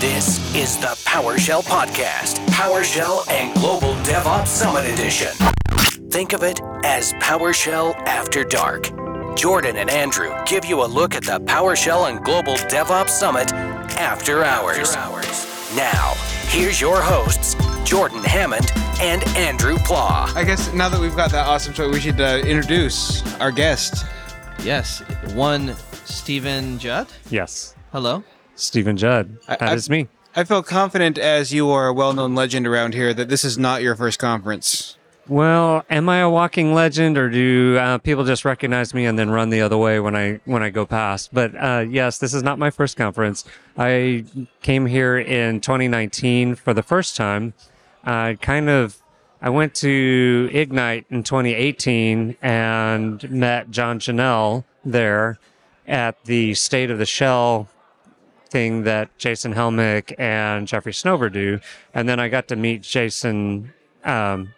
This is the PowerShell Podcast, PowerShell and Global DevOps Summit Edition. Think of it as PowerShell After Dark. Jordan and Andrew give you a look at the PowerShell and Global DevOps Summit after hours. Now, here's your hosts, Jordan Hammond and Andrew Pla. I guess now that we've got that awesome show, we should uh, introduce our guest. Yes, one Steven Judd. Yes. Hello. Steven Judd. I- That is I- me. I feel confident, as you are a well-known legend around here, that this is not your first conference. Well, am I a walking legend, or do uh, people just recognize me and then run the other way when I when I go past? But uh, yes, this is not my first conference. I came here in 2019 for the first time. I kind of I went to Ignite in 2018 and met John Janelle there at the State of the Shell thing that Jason Helmick and Jeffrey Snover do. And then I got to meet Jason um,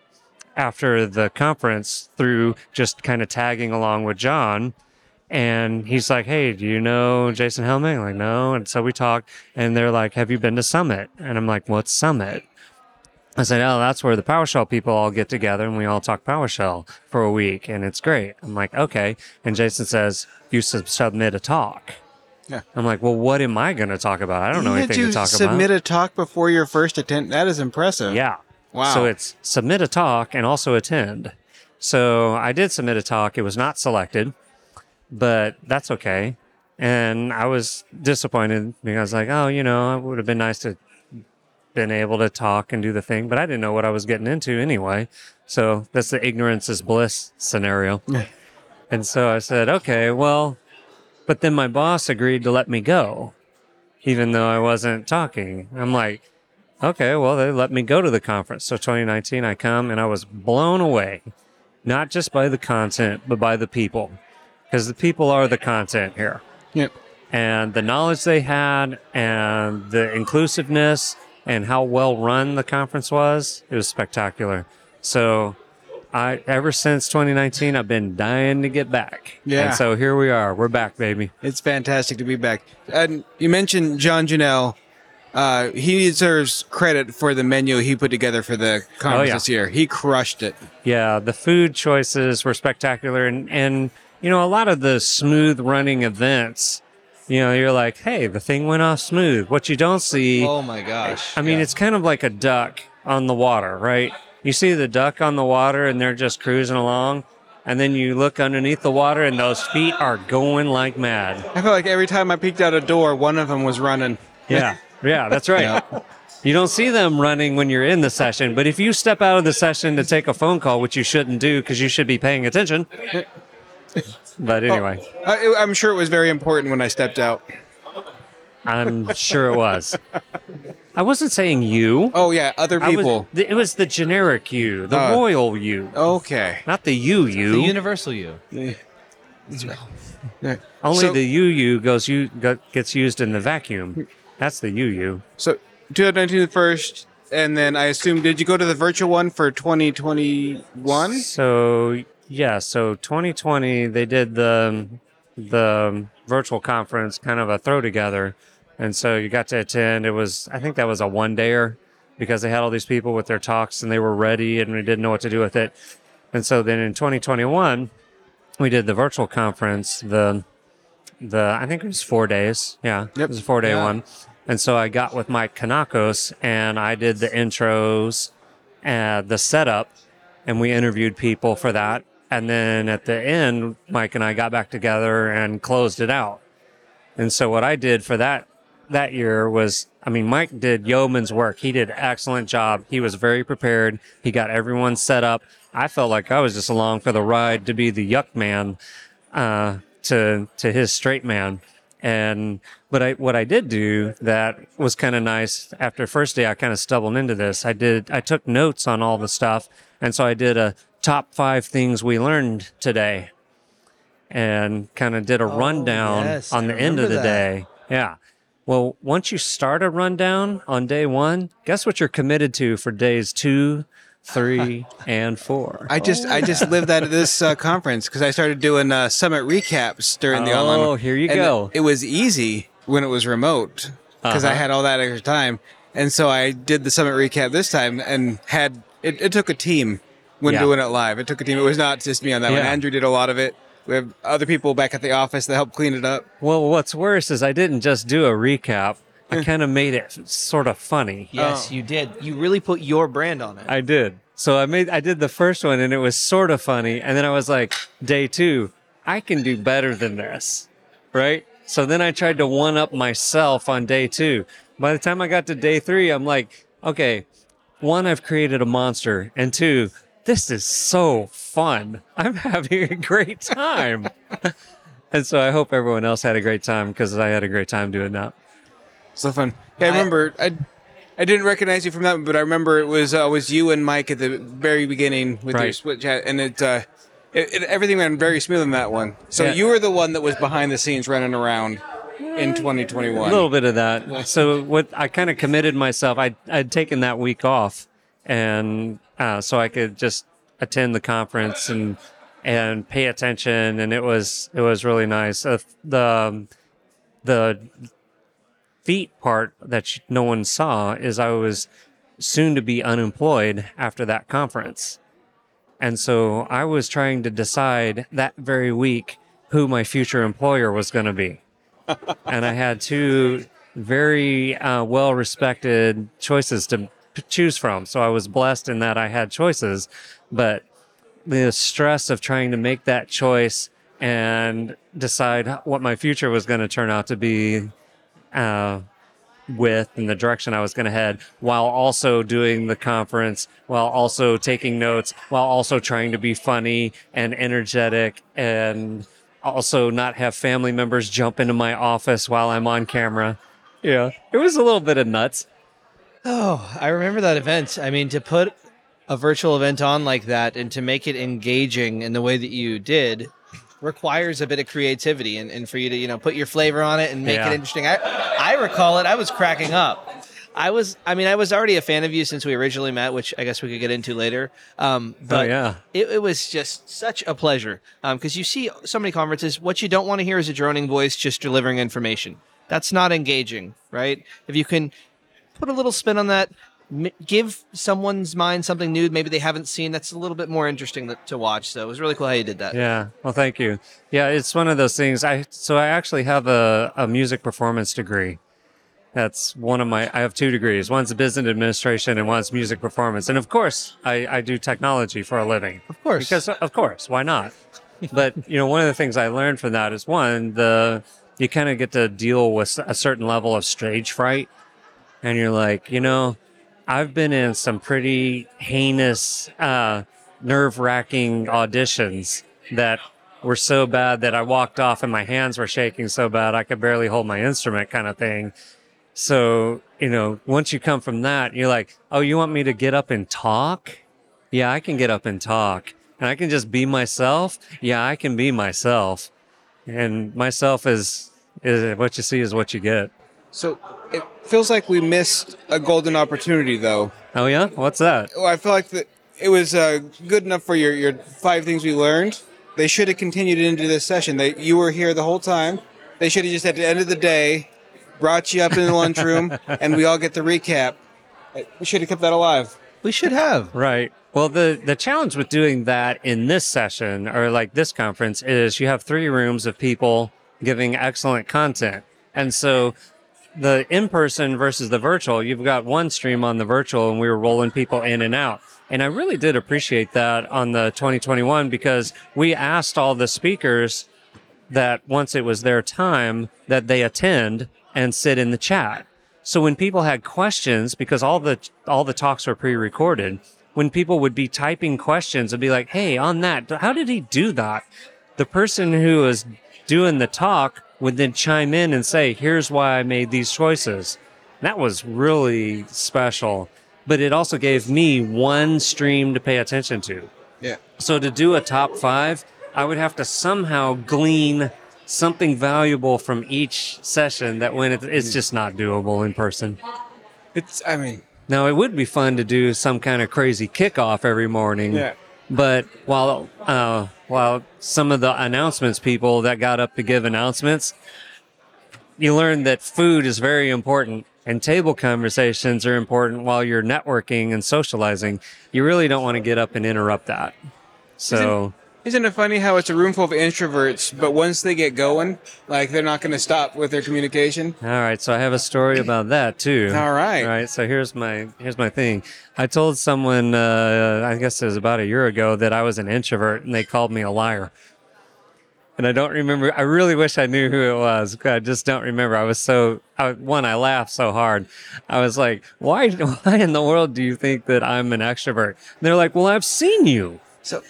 after the conference through just kind of tagging along with John. And he's like, Hey, do you know Jason Helmick? I'm like, no. And so we talked and they're like, Have you been to Summit? And I'm like, What's Summit? I said, Oh, that's where the PowerShell people all get together and we all talk PowerShell for a week and it's great. I'm like, Okay. And Jason says, You sub- submit a talk. Yeah. I'm like, Well, what am I going to talk about? I don't know Did anything you to talk submit about. Submit a talk before your first attempt? That is impressive. Yeah. Wow. So it's submit a talk and also attend. So I did submit a talk. It was not selected, but that's okay. And I was disappointed because I was like, oh, you know, it would have been nice to been able to talk and do the thing, but I didn't know what I was getting into anyway. So that's the ignorance is bliss scenario. and so I said, okay, well, but then my boss agreed to let me go, even though I wasn't talking. I'm like, okay, well, they let me go to the conference. So 2019, I come and I was blown away, not just by the content, but by the people, because the people are the content here. Yep. And the knowledge they had and the inclusiveness and how well run the conference was, it was spectacular. So I, ever since 2019, I've been dying to get back. Yeah. And so here we are. We're back, baby. It's fantastic to be back. And you mentioned John Janelle. Uh, he deserves credit for the menu he put together for the conference Oh, yeah. this year. He crushed it. Yeah, the food choices were spectacular, and and you know a lot of the smooth running events. You know, you're like, hey, the thing went off smooth. What you don't see, Oh my gosh. I mean, it's kind of like a duck on the water, right? You see the duck on the water, and they're just cruising along, and then you look underneath the water, and those feet are going like mad. I feel like every time I peeked out a door, one of them was running. Yeah, yeah, that's right. You don't see them running when you're in the session, but if you step out of the session to take a phone call, which you shouldn't do because you should be paying attention. But oh, anyway, I, I'm sure it was very important when I stepped out. I'm sure it was. I wasn't saying you. Oh yeah, other I was- people. th- it was the generic you, the Uh, royal you, okay. not the you you. the universal you. Yeah. Only So- the you you goes you gets used in the vacuum. That's the you you. So 2019 the first, and then I assume did you go to the virtual one for 2021? So yeah, so 2020 they did the the virtual conference, kind of a throw together, and so you got to attend. It was I think that was a one dayer because they had all these people with their talks and they were ready and we didn't know what to do with it. And so then in 2021 we did the virtual conference. The the I think it was four days. Yeah, Yep. it was a four day Yeah. one. And so I got with Mike Kanakos and I did the intros, and the setup, and we interviewed people for that. And then at the end, Mike and I got back together and closed it out. And so what I did for that that year was, I mean, Mike did yeoman's work. He did an excellent job. He was very prepared. He got everyone set up. I felt like I was just along for the ride to be the yuck man uh, to to his straight man. And but I what I did do that was kind of nice. After first day, I kind of stumbled into this. I did I took notes on all the stuff, and so I did a top five things we learned today, and kind of did a rundown yes, on I the end of the that. day. Yeah. Well, once you start a rundown on day one, guess what you're committed to for days two, three, and four? I just I just lived that at this uh, conference because I started doing uh, summit recaps during the online. Oh, here you And go. It was easy when it was remote. because I Uh-huh. had all that extra time, and so I did the summit recap this time and had it. It took a team when Yeah. doing it live. It took a team. It was not just me on that one. Andrew did a lot of it. We have other people back at the office that help clean it up. Well, what's worse is I didn't just do a recap. I kind of made it sort of funny. Yes, Oh. you did. You really put your brand on it. I did. So I made I did the first one and it was sort of funny and then I was like day 2 I can do better than this. Right? So then I tried to one up myself on day 2. By the time I got to day 3 I'm like okay, one I've created a monster and two this is so fun. I'm having a great time. and so I hope everyone else had a great time because I had a great time doing that. So fun. Yeah, I remember. I I didn't recognize you from that, one, but I remember it was uh, was you and Mike at the very beginning with your switch split chat, and it, uh, it, it everything went very smooth in that one. So Yeah. you were the one that was behind the scenes running around in 2021. A little bit of that. So what I kind of committed myself. I I'd taken that week off, and uh, so I could just attend the conference and and pay attention, and it was it was really nice. Uh, the um, the feat part that no one saw is I was soon to be unemployed after that conference. And so I was trying to decide that very week who my future employer was going to be and I had two very uh, well respected choices to choose from. So I was blessed in that I had choices, but the stress of trying to make that choice and decide what my future was going to turn out to be uh, with and the direction I was going to head while also doing the conference, while also taking notes, while also trying to be funny and energetic and also not have family members jump into my office while I'm on camera. Yeah, it was a little bit of nuts. Oh, I remember that event. I mean, to put a virtual event on like that and to make it engaging in the way that you did requires a bit of creativity and, and for you to, you know, put your flavor on it and make Yeah. it interesting. I, I recall it. I was cracking up. I was, I mean, I was already a fan of you since we originally met, which I guess we could get into later. Um, but yeah. it, it was just such a pleasure because you see so many conferences. What you don't want to hear is a droning voice just delivering information. That's not engaging, right? If you can put a little spin on that, give someone's mind something new maybe they haven't seen. That's a little bit more interesting to watch. So it was really cool how you did that. Yeah. Well, thank you. Yeah, it's one of those things. I so I actually have a, a music performance degree. That's one of my. I have two degrees. One's business administration, and one's music performance. And of course, I, I do technology for a living. Of course. because of course, why not? but you know, one of the things I learned from that is one the you kind of get to deal with a certain level of stage fright, and you're like, you know, I've been in some pretty heinous, uh, nerve wracking auditions that were so bad that I walked off and my hands were shaking so bad I could barely hold my instrument, kind of thing. So, you know, once you come from that, you're like, oh, you want me to get up and talk? Yeah, I can get up and talk. And I can just be myself. Yeah, I can be myself. And myself is, is what you see is what you get. So feels like we missed a golden opportunity, though. Oh, yeah? What's that? Well, I feel like that it was uh, good enough for your, your five things we learned. They should have continued into this session. They you were here the whole time. They should have just at the end of the day brought you up in the lunchroom and we all get the recap. We should have kept that alive. We should have. Right. Well, the the challenge with doing that in this session or like this conference is you have three rooms of people giving excellent content, and so the in person versus the virtual, you've got one stream on the virtual, and we were rolling people in and out. And I really did appreciate that on the 2021 because we asked all the speakers that once it was their time that they attend and sit in the chat. So when people had questions, because all the all the talks were pre-recorded, when people would be typing questions and be like, "Hey, on that, how did he do that?" The person who was doing the talk would then chime in and say, "Here's why I made these choices." That was really special, but it also gave me one stream to pay attention to. Yeah. So to do a top five, I would have to somehow glean something valuable from each session that when it, it's just not doable in person. It's I mean Now it would be fun to do some kind of crazy kickoff every morning. Yeah. But while uh, while some of the announcements people that got up to give announcements, you learn that food is very important and table conversations are important while you're networking and socializing. You really don't want to get up and interrupt that. So, Isn't it funny how it's a room full of introverts, but once they get going, like they're not going to stop with their communication? all right. So I have a story about that too. All right. All right. So here's my here's my thing. I told someone, uh, I guess it was about a year ago, that I was an introvert, and they called me a liar. And I don't remember. I really wish I knew who it was. I just don't remember. I was so I, one. I laughed so hard. I was like, "Why? Why in the world do you think that I'm an extrovert?" And they're like, "Well, I've seen you." So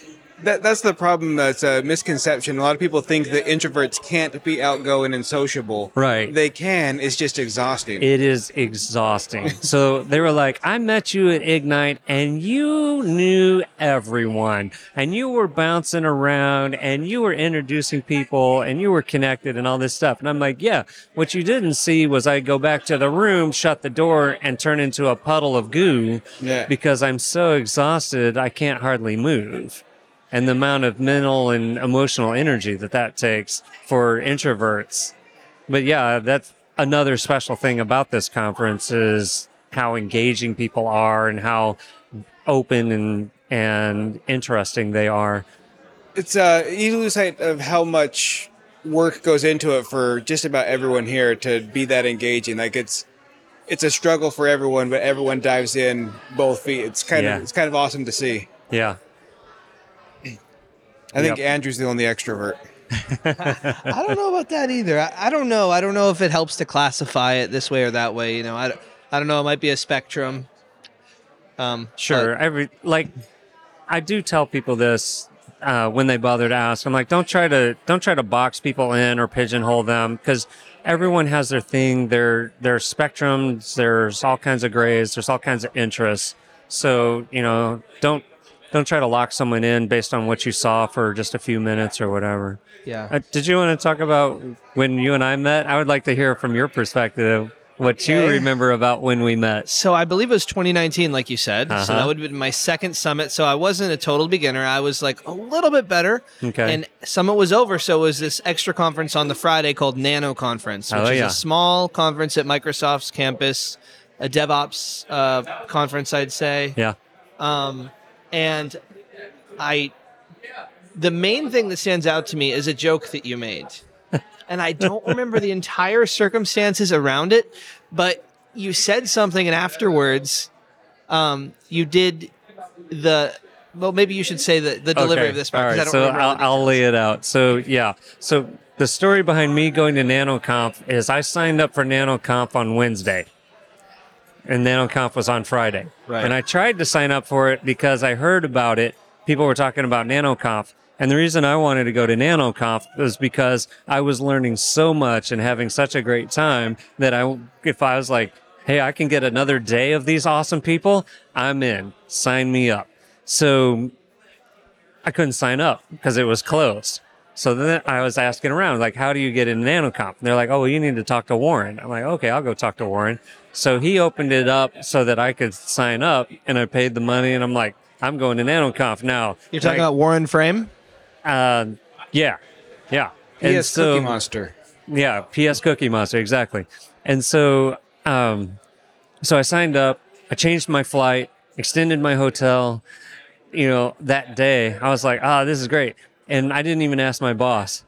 that, that's the problem. That's a misconception. A lot of people think that introverts can't be outgoing and sociable. Right. They can. It's just exhausting. It is exhausting. so they were like, I met you at Ignite and you knew everyone and you were bouncing around and you were introducing people and you were connected and all this stuff. And I'm like, yeah, what you didn't see was I go back to the room, shut the door and turn into a puddle of goo Yeah. because I'm so exhausted. I can't hardly move. And the amount of mental and emotional energy that that takes for introverts but yeah, that's another special thing about this conference is how engaging people are and how open and and interesting they are. it's uh, you lose sight of how much work goes into it for just about everyone here to be that engaging. Like it's it's a struggle for everyone, but everyone dives in both feet. It's kind Yeah. of it's kind of awesome to see. Yeah. I think Yep. Andrew's the only extrovert. I don't know about that either. I, I don't know. I don't know if it helps to classify it this way or that way. You know, I, don't- I don't know. It might be a spectrum. Um, Sure. Every like I do tell people this uh, when they bother to ask. I'm like, don't try to don't try to box people in or pigeonhole them because everyone has their thing. their their spectrums. There's all kinds of grays. There's all kinds of interests. So you know, don't don't try to lock someone in based on what you saw for just a few minutes or whatever. Yeah. Uh, did you want to talk about when you and I met? I would like to hear from your perspective what you remember about when we met. So I believe it was 2019, like you said. So Uh-huh. that would have been my second summit. So I wasn't a total beginner. I was like a little bit better. Okay. And summit was over. So it was this extra conference on the Friday called Nano Conference, which Oh, is yeah. a small conference at Microsoft's campus, a DevOps uh, conference, I'd say. Yeah. Um, and I, the main thing that stands out to me is a joke that you made. and I don't remember the entire circumstances around it, but you said something, and afterwards, um, you did the. Well, maybe you should say the, the delivery Okay. of this part. All don't so I'll, I'll lay it out. So yeah, so the story behind me going to NanoConf is I signed up for NanoConf on Wednesday, and NanoConf was on Friday. Right. And I tried to sign up for it because I heard about it. People were talking about NanoConf. And the reason I wanted to go to NanoConf was because I was learning so much and having such a great time that I, if I was like, hey, I can get another day of these awesome people, I'm in. Sign me up. So I couldn't sign up because it was closed. So then I was asking around, like, how do you get into NanoConf? And they're like, oh, well, you need to talk to Warren. I'm like, okay, I'll go talk to Warren. So he opened it up so that I could sign up and I paid the money and I'm like, I'm going to NanoConf now. You're talking Like, about Warren Frame? uh, yeah, yeah. And Yes, so- Cookie Monster. yeah, PS Cookie Monster, exactly. And so, um, so I signed up. I changed my flight, extended my hotel. You know, that day I was like, "Ah, this is great," and I didn't even ask my boss.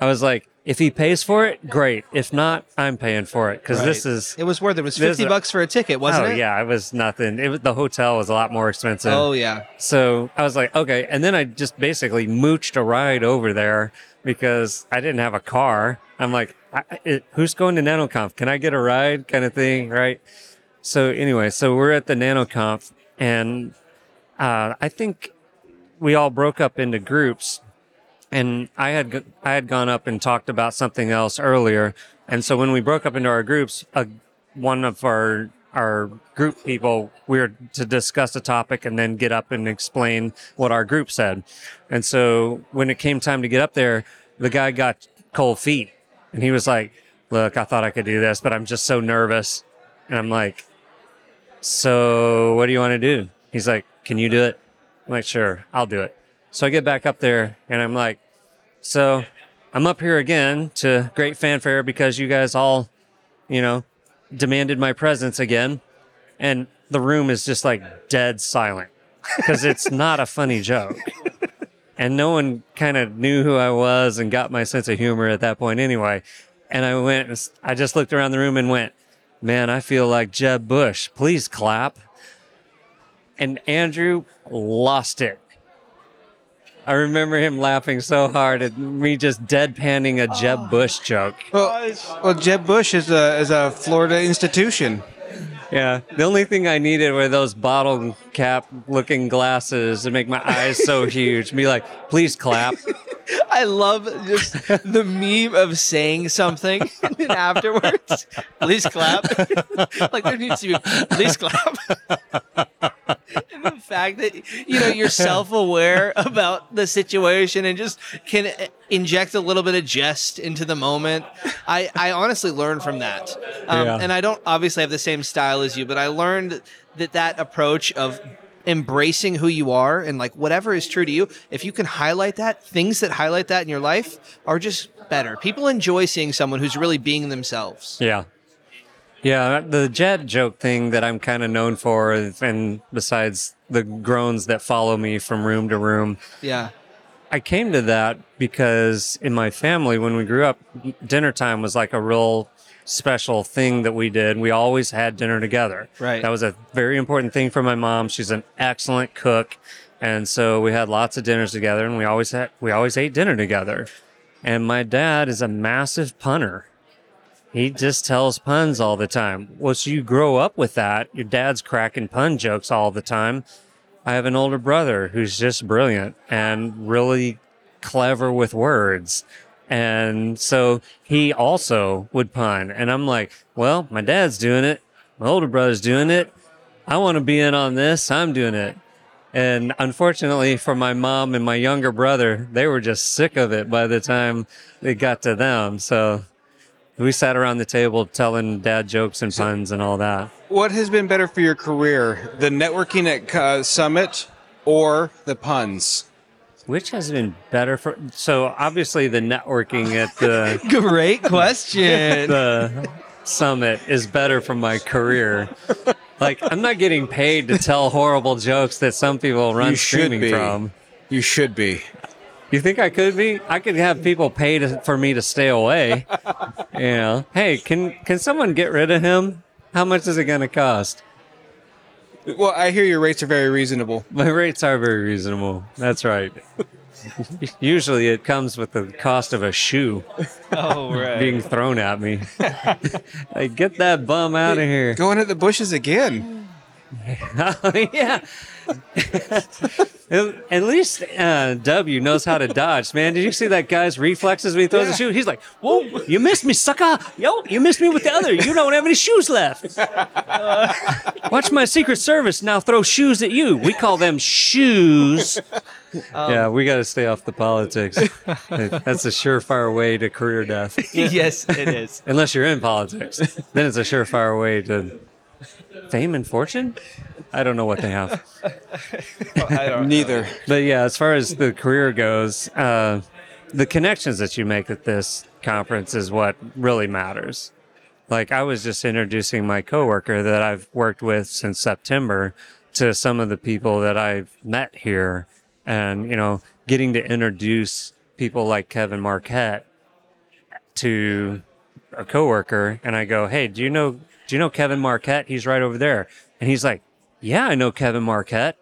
I was like, "If he pays for it, great. If not, I'm paying for it because this is." It was worth it. It was this 50 is- bucks for a ticket, wasn't oh it? yeah, it was nothing. It was, the hotel was a lot more expensive. Oh, yeah. So I was like, okay. And then I just basically mooched a ride over there because I didn't have a car. I'm like, I, it, who's going to NanoConf? Can I get a ride? Kind of thing, right? So anyway, so we're at the NanoConf, and uh, I think we all broke up into groups. And I had I had gone up and talked about something else earlier, and so when we broke up into our groups, uh, one of our our group people we were to discuss a topic and then get up and explain what our group said. And so when it came time to get up there, the guy got cold feet, and he was like, "Look, I thought I could do this, but I'm just so nervous." And I'm like, "So what do you want to do?" He's like, "Can you do it?" I'm like, "Sure, I'll do it." So I get back up there and I'm like, "So I'm up here again to great fanfare because you guys all, you know, demanded my presence again. And the room is just like dead silent because it's not a funny joke. And no one kind of knew who I was and got my sense of humor at that point anyway. And I went, I just looked around the room and went, man, I feel like Jeb Bush. Please clap. And Andrew lost it. I remember him laughing so hard at me just deadpanning a Jeb oh. Bush joke. Well, well, Jeb Bush is a is a Florida institution. Yeah, the only thing I needed were those bottle cap looking glasses to make my eyes so huge. Be like, please clap. I love just the meme of saying something and then afterwards, please clap. like there needs to be please clap. The fact that you know you're self-aware about the situation and just can inject a little bit of jest into the moment. I I honestly learned from that, um, Yeah. and I don't obviously have the same style as you, but I learned that that approach of embracing who you are and like whatever is true to you if you can highlight that things that highlight that in your life are just better people enjoy seeing someone who's really being themselves Yeah. Yeah, the jet joke thing that I'm kind of known for, and besides the groans that follow me from room to room, yeah I came to that because in my family, when we grew up, dinner time was like a real special thing that we did. We always had dinner together. Right. That was a very important thing for my mom. She's an excellent cook. And so we had lots of dinners together and we always had, we always ate dinner together. And my dad is a massive punter. He just tells puns all the time. Well, so you grow up with that. Your dad's cracking pun jokes all the time. I have an older brother who's just brilliant and really clever with words. And so he also would pun. And I'm like, well, my dad's doing it. My older brother's doing it. I want to be in on this. I'm doing it. And unfortunately for my mom and my younger brother, they were just sick of it by the time it got to them. So we sat around the table telling dad jokes and puns and all that. What has been better for your career, the networking at uh, Summit or the puns? Which has been better for? So obviously the networking at the great question the summit is better for my career. Like I'm not getting paid to tell horrible jokes that some people run You should streaming be. from. You should be. You think I could be? I could have people pay to, for me to stay away. you know, hey, can can someone get rid of him? How much is it going to cost? Well, I hear your rates are very reasonable. My rates are very reasonable. That's right. Usually it comes with the cost of a shoe oh right being thrown at me. like, get that bum out of here. Going at the bushes again. Oh, yeah. At, least uh, W knows how to dodge, man. Did you see that guy's reflexes when he throws a Yeah. shoe? He's like, "Whoa, you missed me, sucker! Yo, you missed me with the other. You don't have any shoes left." Watch my Secret Service now throw shoes at you. We call them shoes. yeah, we got to stay off the politics. That's a surefire way to career death. yes it is Unless you're in politics, then it's a surefire way to fame and fortune. I don't know what they have. Neither. But yeah, as far as the career goes, uh, the connections that you make at this conference is what really matters. Like I was just introducing my coworker that I've worked with since September to some of the people that I've met here, and you know, getting to introduce people like Kevin Marquette to a coworker, and I go, "Hey, do you know do you know Kevin Marquette? He's right over there." And he's like, "Yeah, I know Kevin Marquette."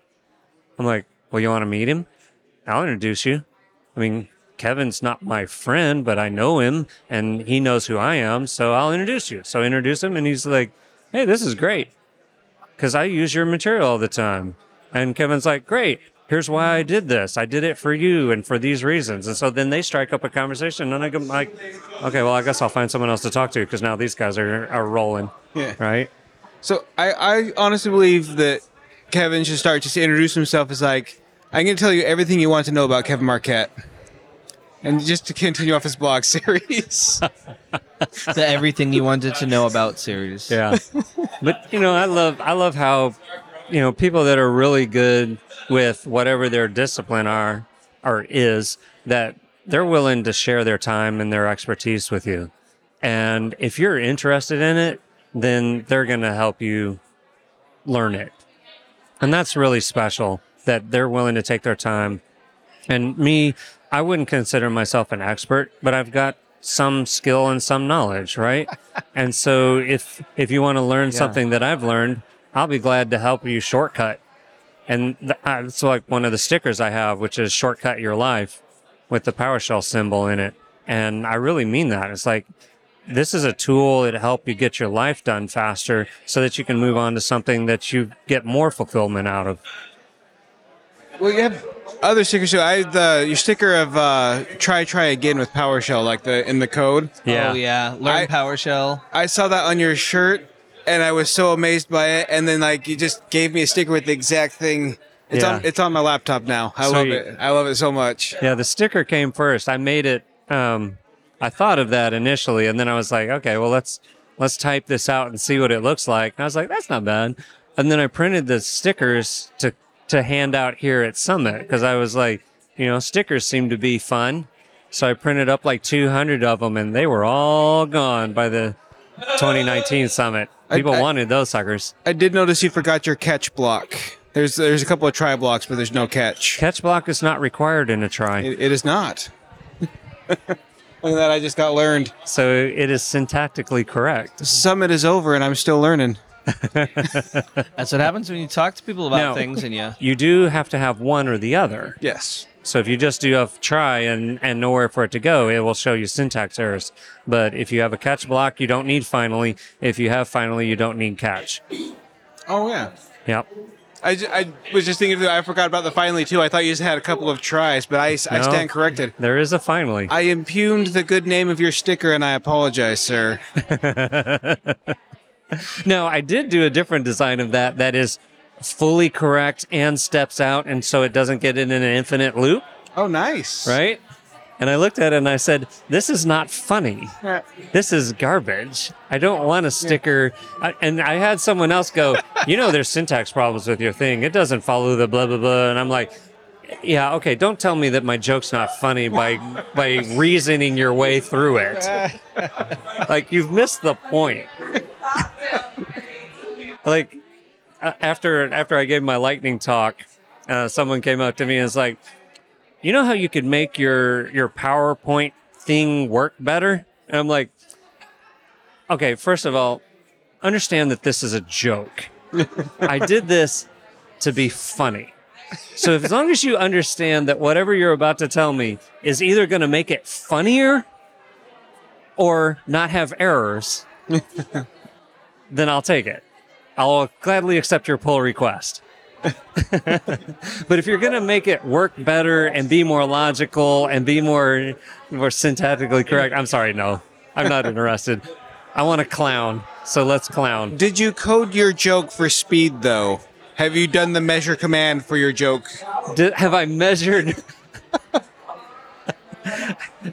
I'm like, well, you want to meet him? I'll introduce you. I mean, Kevin's not my friend, but I know him and he knows who I am, so I'll introduce you. So I introduce him and he's like, hey, this is great because I use your material all the time. And Kevin's like, great. Here's why I did this. I did it for you and for these reasons. And so then they strike up a conversation, and I go like, okay, well, I guess I'll find someone else to talk to because now these guys are, are rolling, Yeah. right? So I, I honestly believe that Kevin should start just to introduce himself as like, I'm going to tell you everything you want to know about Kevin Marquette. And just to continue off his blog series. the everything you wanted to know about series Yeah. but you know, I love I love how you know people that are really good with whatever their discipline are or is that they're willing to share their time and their expertise with you. And if you're interested in it, then they're going to help you learn it. And that's really special that they're willing to take their time. And me, I wouldn't consider myself an expert, but I've got some skill and some knowledge, right? and so if if you want to learn something that I've learned, I'll be glad to help you shortcut. And it's like one of the stickers I have, which is shortcut your life with the PowerShell symbol in it. And I really mean that. It's like, this is a tool that'll help you get your life done faster so that you can move on to something that you get more fulfillment out of. Well, you have other stickers too. I the your sticker of uh, try try again with PowerShell, like the in the code. Oh yeah, learn I- PowerShell. I saw that on your shirt, and I was so amazed by it. And then like you just gave me a sticker with the exact thing. It's Yeah. on it's on my laptop now. I love Sweet. it. I love it so much. Yeah, the sticker came first. I made it. Um, I thought of that initially, and then I was like, okay, well let's let's type this out and see what it looks like. And I was like, that's not bad. And then I printed the stickers to to hand out here at Summit because I was like, you know, stickers seem to be fun. So I printed up like 200 of them, and they were all gone by the 2019 Summit. I- People I- wanted those suckers. I did notice you forgot your catch block. There's there's a couple of try blocks, but there's no catch. Catch block is not required in a try. It, it is not. Look at that! I just got learned. So it is syntactically correct. Summit is over, and I'm still learning. That's what happens when you talk to people about Now- things and you. You do have to have one or the other. Yes. So if you just do a try and, and nowhere for it to go, it will show you syntax errors. But if you have a catch block, you don't need finally. If you have finally, you don't need catch. Oh yeah. Yep. I, ju- I was just thinking. I forgot about the finally too. I thought you just had a couple of tries, but I, I No. stand corrected. There is a finally. I impugned the good name of your sticker, and I apologize, sir. no, I did do a different design of that that is fully correct and steps out, and so it doesn't get in an infinite loop, Oh, nice. right? And I looked at it and I said, "This is not funny. This is garbage. I don't want a sticker." I, and I had someone else go, "You know, there's syntax problems with your thing. It doesn't follow the blah blah blah." And I'm like, "Yeah, okay. Don't tell me that my joke's not funny by by reasoning your way through it. like you've missed the point." like after after I gave my lightning talk, uh, someone came up to me and was like, "You know how you could make your your PowerPoint thing work better?" And I'm like, "Okay, first of all, understand that this is a joke. I did this to be funny." So as long as you understand that whatever you're about to tell me is either going to make it funnier or not have errors, then I'll take it. I'll gladly accept your pull request. but if you're going to make it work better and be more logical and be more more syntactically correct, I'm sorry, no. I'm not interested. I want to clown. So let's clown. Did you code your joke for speed though? Have you done the measure command for your joke? Did, have I measured?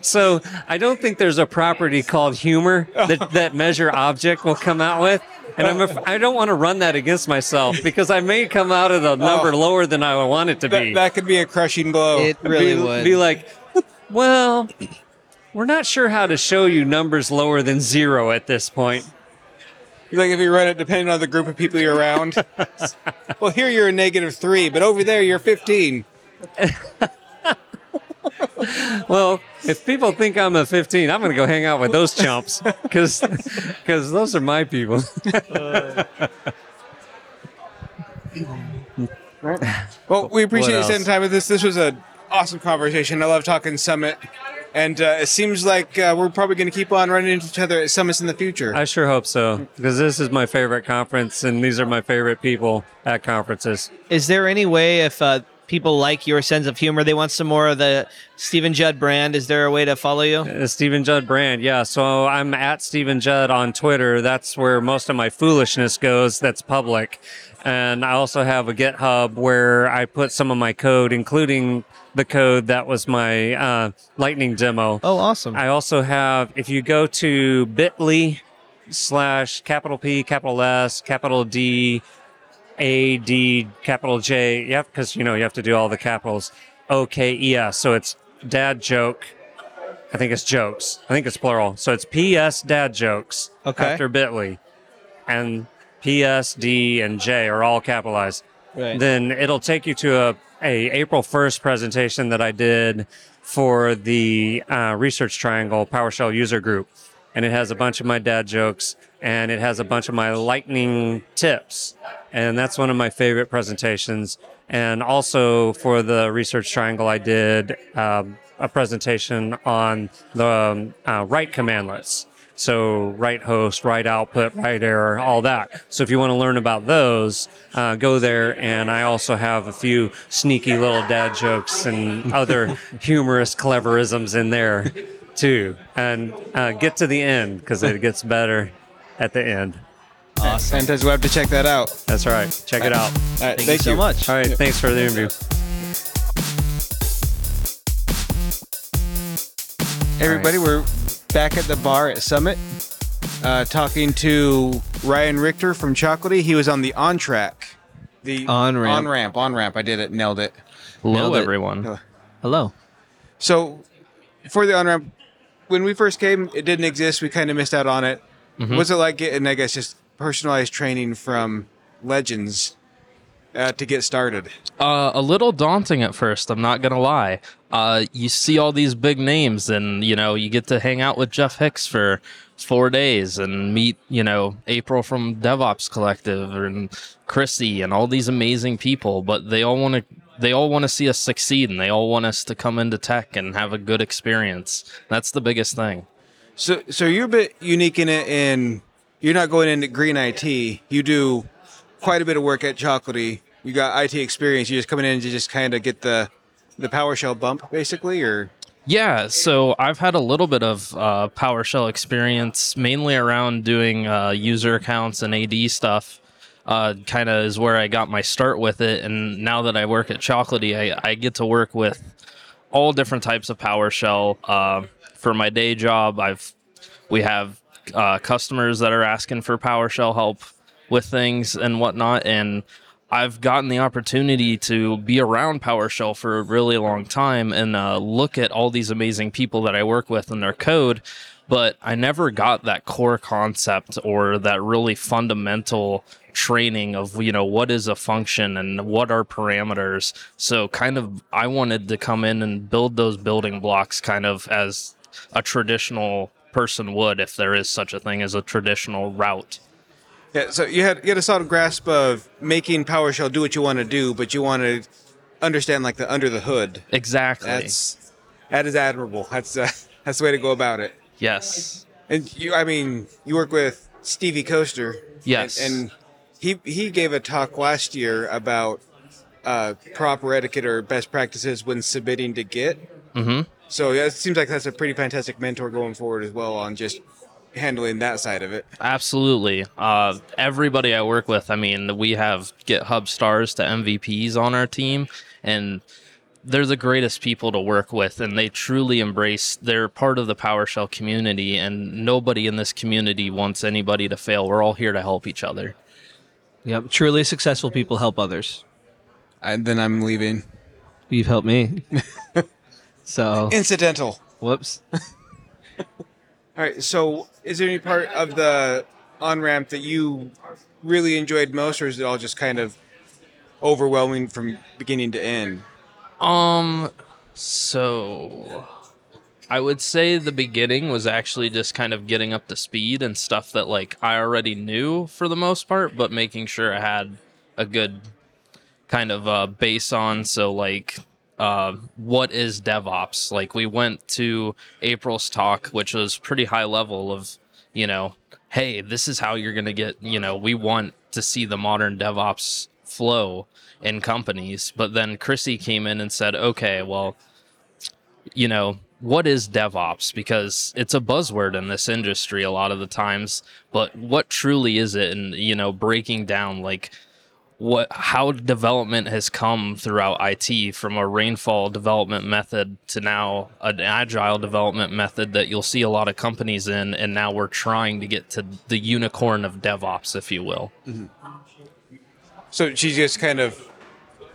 so I don't think there's a property called humor that that measure object will come out with, and I'm af- I don't want to run that against myself because I may come out of oh. the number lower than I want it to That, be. that could be a crushing blow. It really be, would. be like, well, we're not sure how to show you numbers lower than zero at this point. like if you run it depending on the group of people you're around. well, here you're a negative three, but over there you're 15. Well, if people think I'm a 15, I'm going to go hang out with those chumps because those are my people. Well, we appreciate you spending time with us. This was an awesome conversation. I love talking Summit. And uh, it seems like uh, we're probably going to keep on running into each other at summits in the future. I sure hope so because this is my favorite conference and these are my favorite people at conferences. Is there any way if uh, people like your sense of humor, they want some more of the Steven Judd brand? Is there a way to follow you? Uh, Steven Judd brand, yeah. So I'm at Steven Judd on Twitter. That's where most of my foolishness goes. That's public. And I also have a GitHub where I put some of my code, including the code that was my uh, Lightning demo. Oh, awesome. I also have, if you go to bit.ly slash capital P, capital S, capital D, A, D, capital J, yeah, because, you know, you have to do all the capitals, O, K, E, S. So it's dad joke I think it's jokes. I think it's plural. So it's PS dad jokes Okay. after Bitly, and PS D and J are all capitalized. Right. Then it'll take you to a, a April first presentation that I did for the uh, Research Triangle PowerShell user group, and it has a bunch of my dad jokes and it has a bunch of my lightning tips, and that's one of my favorite presentations. And also for the Research Triangle, I did um, a presentation on the um, uh, write cmdlets. So write host, write output, write error, all that. So if you want to learn about those, uh, go there. And I also have a few sneaky little dad jokes and other humorous cleverisms in there too. And uh, get to the end because it gets better at the end. Fantastic. We'll have to check that out. That's right. Check it out. All right, Thank, you so much. All right. Thanks for the interview. Everybody, we're back at the bar at Summit, uh, talking to Ryan Richter from Chocolatey. He was on the on track, the On-ramp. on ramp, on ramp. I did it, nailed it. Hello, Nailed it. everyone. Hello. So, for the on ramp, when we first came, it didn't exist. We kind of missed out on it. What's it like getting, I guess, just personalized training from legends uh, to get started? Uh, a little daunting at first. I'm not gonna lie. Uh, you see all these big names, and you know you get to hang out with Jeff Hicks for four days and meet you know April from DevOps Collective and Chrissy and all these amazing people. But they all want to. They all want to see us succeed, and they all want us to come into tech and have a good experience. That's the biggest thing. So, so you're a bit unique in it. In you're not going into green IT. You do quite a bit of work at Chocolatey. You got IT experience. You're just coming in to just kind of get the the PowerShell bump, basically, or Yeah, so I've had a little bit of uh, PowerShell experience, mainly around doing uh, user accounts and AD stuff. Uh, kind of is where I got my start with it, and now that I work at Chocolatey, I, I get to work with all different types of PowerShell. For my day job, I've we have uh, customers that are asking for PowerShell help with things and whatnot, and I've gotten the opportunity to be around PowerShell for a really long time and uh, look at all these amazing people that I work with and their code, but I never got that core concept or that really fundamental training of you know what is a function and what are parameters. So kind of I wanted to come in and build those building blocks kind of as a traditional person would if there is such a thing as a traditional route. yeah. So you had you had a solid grasp of making PowerShell do what you want to do, but you want to understand like the under the hood. Exactly. That's that is admirable. That's uh, that's the way to go about it. yes. And you, I mean, you work with Stevie Coaster. Yes. And, and he he gave a talk last year about uh, proper etiquette or best practices when submitting to Git. Mm-hmm. So yeah, it seems like that's a pretty fantastic mentor going forward as well on just handling that side of it. Absolutely. Uh, everybody I work with, I mean, we have GitHub stars to MVPs on our team, and they're the greatest people to work with, and they truly embrace. They're part of the PowerShell community, and nobody in this community wants anybody to fail. We're all here to help each other. Yep. Truly successful people help others. And then I'm leaving. You've helped me. so, Incidental. whoops. All right. So, is there any part of the on ramp that you really enjoyed most, or is it all just kind of overwhelming from beginning to end? Um, so I would say the beginning was actually just kind of getting up to speed and stuff that like I already knew for the most part, but making sure I had a good kind of uh, base on. So like, uh, what is DevOps? Like we went to April's talk, which was pretty high level of, you know, hey, this is how you're gonna get. You know, we want to see the modern DevOps flow in companies. But then Chrissy came in and said, okay, well, you know, what is DevOps? Because it's a buzzword in this industry a lot of the times, but what truly is it? And, you know, breaking down like what, how development has come throughout IT from a rainfall development method to now an agile development method that you'll see a lot of companies in. And now we're trying to get to the unicorn of DevOps, if you will. Mm-hmm. So she just kind of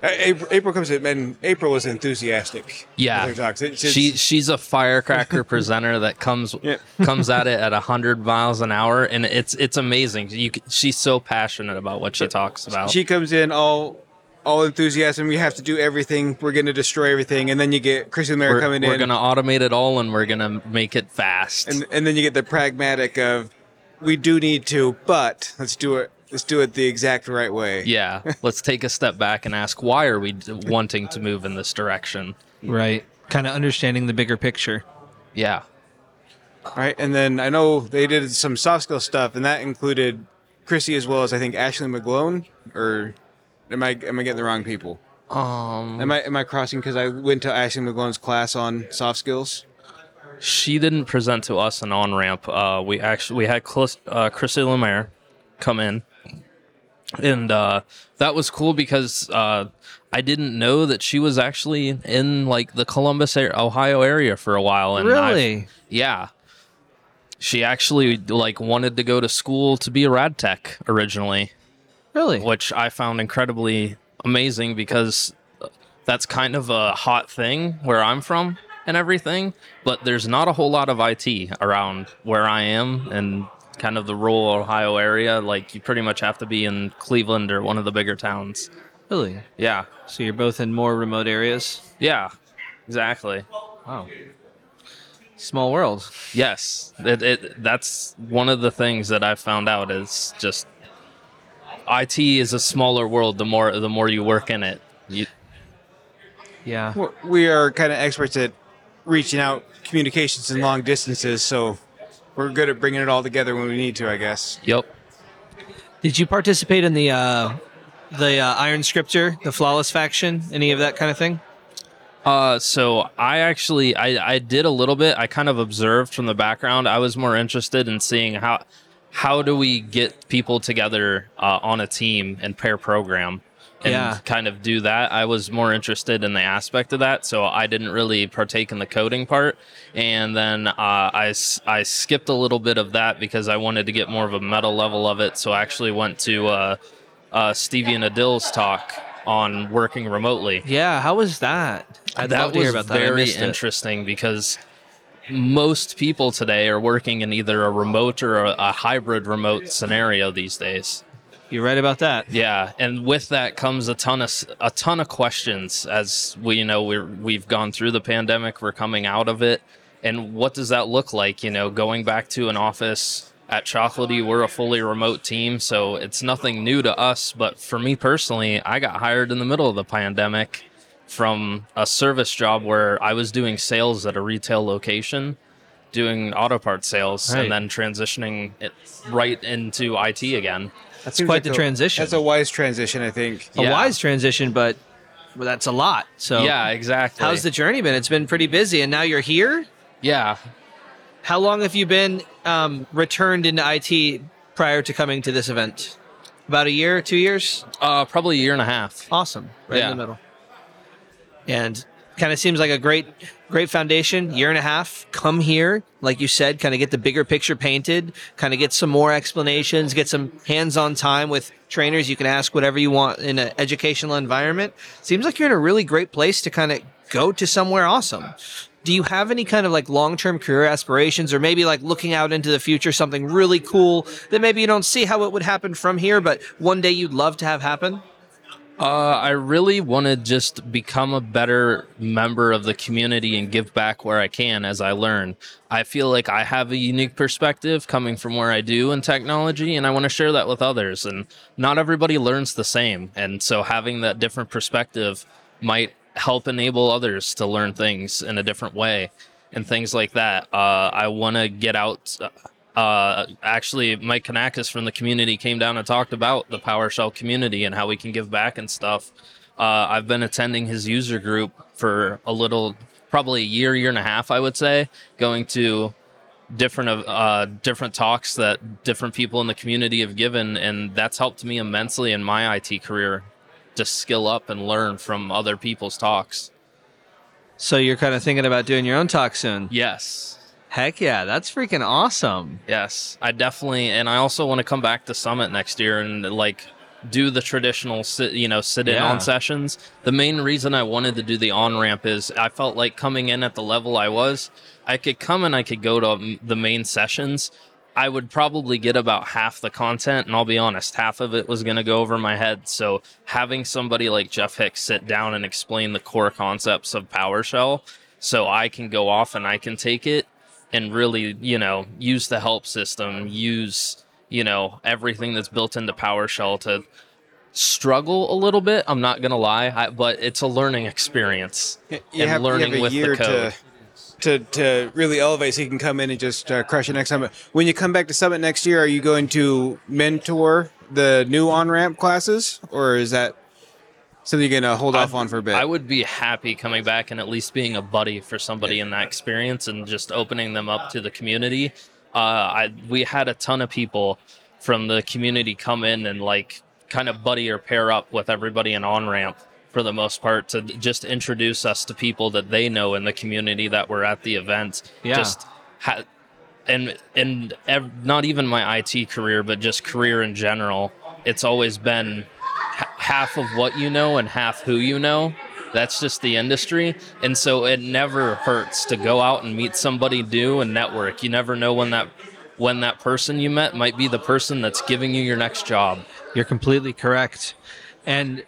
April, April comes in, and April was enthusiastic. Yeah, her talks. It's, it's, she she's a firecracker presenter that comes Yeah. comes at it at hundred miles an hour, and it's it's amazing. You she's so passionate about what she talks about. she comes in all all enthusiasm. We have to do everything. We're going to destroy everything, and then you get Chrissy Mayer we're, coming in. we're gonna automate it all, and we're gonna make it fast. and and then you get the pragmatic of we do need to, but let's do it. Let's do it the exact right way. yeah, let's take a step back and ask why are we d- wanting to move in this direction? Right. Kind of understanding the bigger picture. Yeah, All right, and then I know they did some soft skill stuff, and that included Chrissy as well as I think Ashley McGlone. Or am I am I getting the wrong people? um, Am I am I crossing because I went to Ashley McGlone's class on soft skills? she didn't present to us an on ramp. Uh, we actually we had Clis- uh, Chrissy Lemaire come in, and uh, that was cool because uh, I didn't know that she was actually in like the Columbus, Ohio area for a while. And I've- Really? yeah. She actually like wanted to go to school to be a rad tech originally Really? which I found incredibly amazing because that's kind of a hot thing where I'm from and everything. But there's not a whole lot of IT around where I am and kind of the rural Ohio area. Like you pretty much have to be in Cleveland or one of the bigger towns. Really? Yeah. So you're both in more remote areas? Yeah. Exactly. Wow. Small world. Yes. It, it that's one of the things that I found out is just IT is a smaller world the more the more you work in it. You, Yeah. Well, We are kind of experts at reaching out communications in long distances, so we're good at bringing it all together when we need to, I guess. yep. Did you participate in the uh, the uh, Iron Scripter, the Flawless faction, any of that kind of thing? Uh, so I actually I, I did a little bit. I kind of observed from the background. I was more interested in seeing how how do we get people together uh, on a team and pair program and Yeah. kind of do that. I was more interested in the aspect of that, so I didn't really partake in the coding part. And then uh, I I skipped a little bit of that because I wanted to get more of a meta level of it. So I actually went to uh, uh, Stevie and Adil's talk on working remotely Yeah. How was that? I'd that was hear about that. Very missed it. interesting because most people today are working in either a remote or a, a hybrid remote scenario these days. You're right about that. Yeah, and with that comes a ton of a ton of questions as we you know we're we've gone through the pandemic, we're coming out of it, and what does that look like? You know, going back to an office at Chocolatey, we're a fully remote team, so it's nothing new to us. But for me personally, I got hired in the middle of the pandemic from a service job where I was doing sales at a retail location, doing auto part sales, Right. and then transitioning it right into IT again. That's quite like the a- transition. That's a wise transition, I think. a wise transition, but well, that's a lot. So Yeah, exactly. How's the journey been? It's been pretty busy, and now you're here. Yeah. How long have you been um, returned into IT prior to coming to this event? About a year, two years? Uh, probably a year and a half. Awesome, right Yeah. in the middle. And kind of seems like a great, great foundation. Year and a half. Come here, like you said, kind of get the bigger picture painted. Kind of get some more explanations. Get some hands-on time with trainers. You can ask whatever you want in an educational environment. Seems like you're in a really great place to kind of go to somewhere awesome. Do you have any kind of like long-term career aspirations, or maybe like looking out into the future, something really cool that maybe you don't see how it would happen from here, but one day you'd love to have happen? Uh, I really want to just become a better member of the community and give back where I can as I learn. I feel like I have a unique perspective coming from where I do in technology, and I want to share that with others. And not everybody learns the same. And so having that different perspective might help enable others to learn things in a different way and things like that. Uh, I want to get out. Uh, actually, Mike Kanakos from the community came down and talked about the PowerShell community and how we can give back and stuff. Uh, I've been attending his user group for a little, probably a year, year and a half, I would say, going to different uh, different talks that different people in the community have given, and that's helped me immensely in my IT career to skill up and learn from other people's talks. So you're kind of thinking about doing your own talk soon. Yes. Heck yeah, that's freaking awesome. Yes, I definitely, and I also want to come back to Summit next year and like do the traditional sit, you know, sit in Yeah. on sessions. The main reason I wanted to do the on ramp is I felt like coming in at the level I was, I could come and I could go to the main sessions. I would probably get about half the content, and I'll be honest, half of it was going to go over my head. So having somebody like Jeff Hicks sit down and explain the core concepts of PowerShell, so I can go off and I can take it and really, you know, use the help system, use, you know, everything that's built into PowerShell to struggle a little bit. I'm not gonna lie, I, but it's a learning experience You and have, learning you have a with year the code. to to to really elevate, so you can come in and just uh, crush it next time. When you come back to Summit next year, are you going to mentor the new on ramp classes, or is that something you're gonna hold off on for a bit? I would be happy coming back and at least being a buddy for somebody in that experience and just opening them up to the community. Uh, I we had a ton of people from the community come in and like kind of buddy or pair up with everybody in on ramp for the most part to just introduce us to people that they know in the community that were at the event. Yeah. Just ha- and and ev- not even my IT career, but just career in general. It's always been h- half of what you know and half who you know. That's just the industry, and so it never hurts to go out and meet somebody new and network. You never know when that when that person you met might be the person that's giving you your next job. You're completely correct. And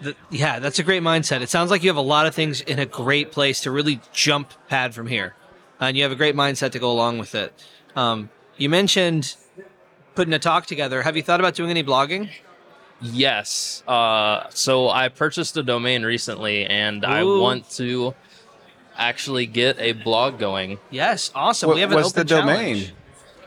the, yeah, that's a great mindset. It sounds like you have a lot of things in a great place to really jump pad from here. And you have a great mindset to go along with it. Um, you mentioned putting a talk together. Have you thought about doing any blogging? Yes. Uh, so I purchased a domain recently, and I want to actually get a blog going. Yes, awesome. What- we have an what's open the challenge. domain?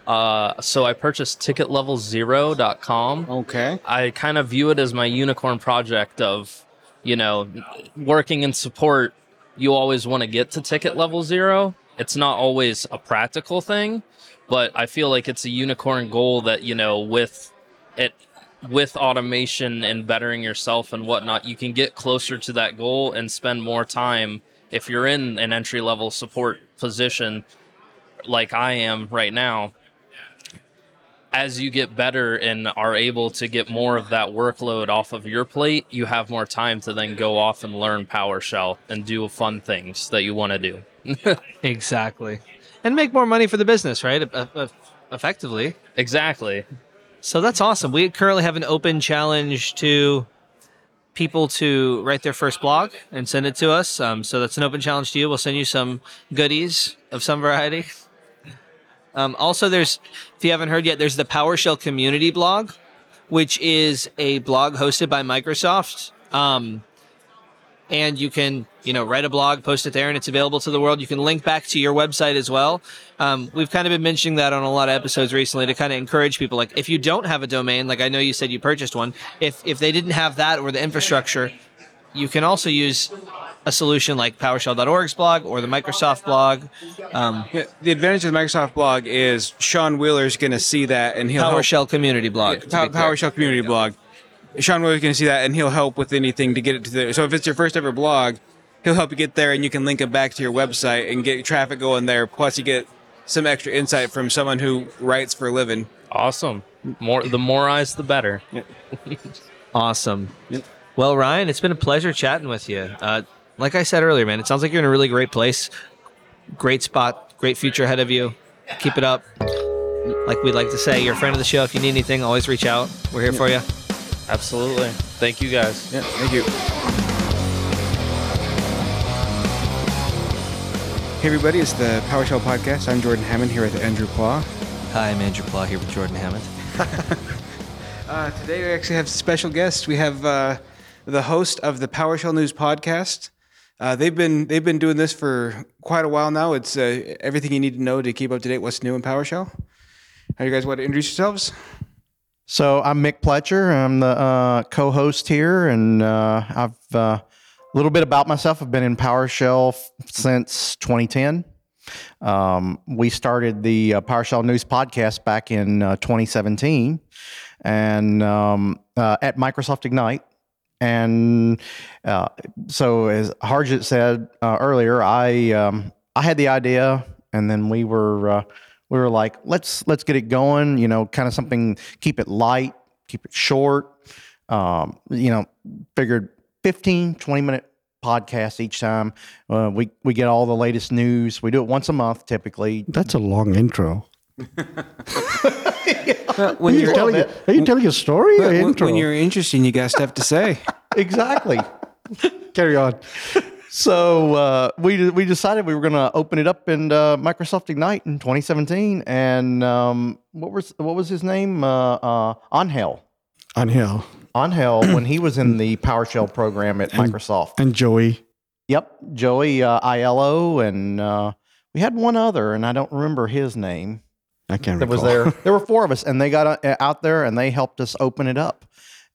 Uh, so I purchased ticketlevel0.com. Okay. I kind of view it as my unicorn project of, you know, working in support. You always want to get to ticket level zero. It's not always a practical thing, but I feel like it's a unicorn goal that, you know, with it, with automation and bettering yourself and whatnot, you can get closer to that goal and spend more time. If you're in an entry level support position like I am right now, as you get better and are able to get more of that workload off of your plate, you have more time to then go off and learn PowerShell and do fun things that you want to do. Exactly. And make more money for the business, right? Effectively. Exactly. So that's awesome. We currently have an open challenge to people to write their first blog and send it to us. Um, so that's an open challenge to you. We'll send you some goodies of some variety. Um, also, there's, if you haven't heard yet, there's the PowerShell community blog, which is a blog hosted by Microsoft. Um, and you can, you know, write a blog, post it there, and it's available to the world. You can link back to your website as well. Um, we've kind of been mentioning that on a lot of episodes recently to kind of encourage people. Like, if you don't have a domain, like I know you said you purchased one, if if they didn't have that or the infrastructure, you can also use a solution like PowerShell.org's blog or the Microsoft blog. Um, Yeah, the advantage of the Microsoft blog is Sean Wheeler's going to see that, and he'll help- PowerShell community blog. be clear. PowerShell community blog. Sean Wheeler's going to see that, and he'll help with anything to get it to the. So if it's your first ever blog, he'll help you get there, and you can link it back to your website and get traffic going there. Plus, you get some extra insight from someone who writes for a living. Awesome. More the more eyes the better. Awesome. Well, Ryan, it's been a pleasure chatting with you. Uh, like I said earlier, man, it sounds like you're in a really great place. Great spot, great future ahead of you. Keep it up. Like we'd like to say, you're a friend of the show. If you need anything, always reach out. We're here for you. Absolutely. Thank you guys. Yeah, thank you. Hey everybody, it's the PowerShell podcast. I'm Jordan Hammond here with Andrew Pla. Hi, I'm Andrew Pla here with Jordan Hammond. Uh, today we actually have special guests. We have uh, the host of the PowerShell News podcast. Uh, they've been they've been doing this for quite a while now. It's uh, everything you need to know to keep up to date. What's new in PowerShell? How you guys want to introduce yourselves? So I'm Mick Pletcher. I'm the uh, co-host here, and uh, I've uh, a little bit about myself. I've been in PowerShell f- since 2010. Um, we started the uh, PowerShell News podcast back in uh, 2017, and um, uh, at Microsoft Ignite. And uh, so, as Harjit said uh, earlier, I um, I had the idea, and then we were uh, we were like, let's let's get it going. You know, kind of something. Keep it light, keep it short. Um, you know, figured 15, 20 minute podcast each time. Uh, we we get all the latest news. We do it once a month typically. That's a long intro. when Are you, you're telling, are you telling a story or when, intro? when you're interesting, you got stuff to say. exactly. Carry on. So uh, we we decided we were going to open it up in uh, Microsoft Ignite in 2017, and um, what was what was his name? Uh, uh, Angel. Angel Angel when he was in the PowerShell program at Microsoft. and Joey. Yep, Joey uh, Aiello, and uh, we had one other, and I don't remember his name. I can't That was there. There were four of us, and they got uh, out there and they helped us open it up,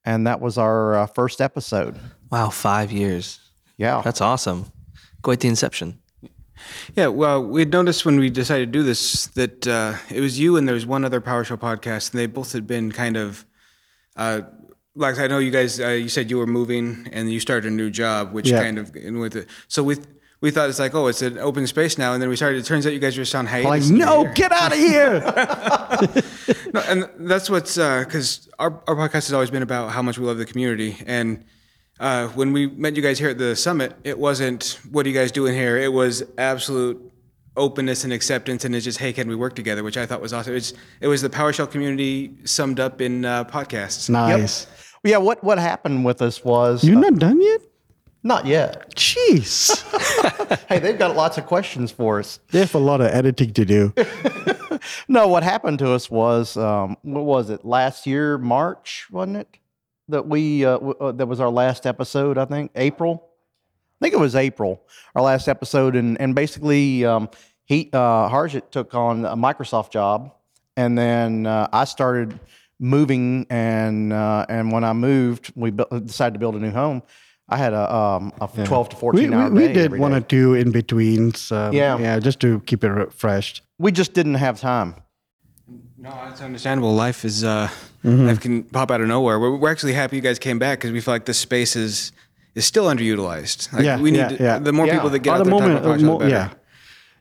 and that was our uh, first episode. Wow, five years. Yeah, That's awesome. Quite the inception. Yeah, well, we'd noticed when we decided to do this that uh, it was you and there was one other PowerShell podcast, and they both had been kind of, uh, like I know you guys. Uh, you said you were moving and you started a new job, which Yeah. kind of and with it. So we we thought it's like, oh, it's an open space now, and then we started. It turns out you guys were just on hiatus. Like, no, here." get out of here. No, and that's what's because our our podcast has always been about how much we love the community. And uh, when we met you guys here at the summit, it wasn't what are you guys doing here. It was absolute openness and acceptance, and it's just hey, can we work together? Which I thought was awesome. It's it was the PowerShell community summed up in uh, podcasts. nice. yeah. What what happened with us was You're uh, not done yet? not yet. Jeez. Hey, they've got lots of questions for us. they have a lot of editing to do. No, what happened to us was um, what was it last year, March, wasn't it? That we uh, w- uh, that was our last episode. I think April. I think it was April, our last episode, and and basically um, he uh, Harjit took on a Microsoft job, and then uh, I started moving, and uh, and when I moved, we bu- decided to build a new home. I had a um, a twelve to fourteen we, hour we day did one day. or two in betweens. Um, Yeah. Yeah, just to keep it refreshed. We just didn't have time. No, it's understandable. Life is uh, life can pop out of nowhere. We're, we're actually happy you guys came back because we feel like this space is is still underutilized. Like Yeah, we need yeah, to, yeah. the more Yeah. people that get At out the moment, about uh, the yeah.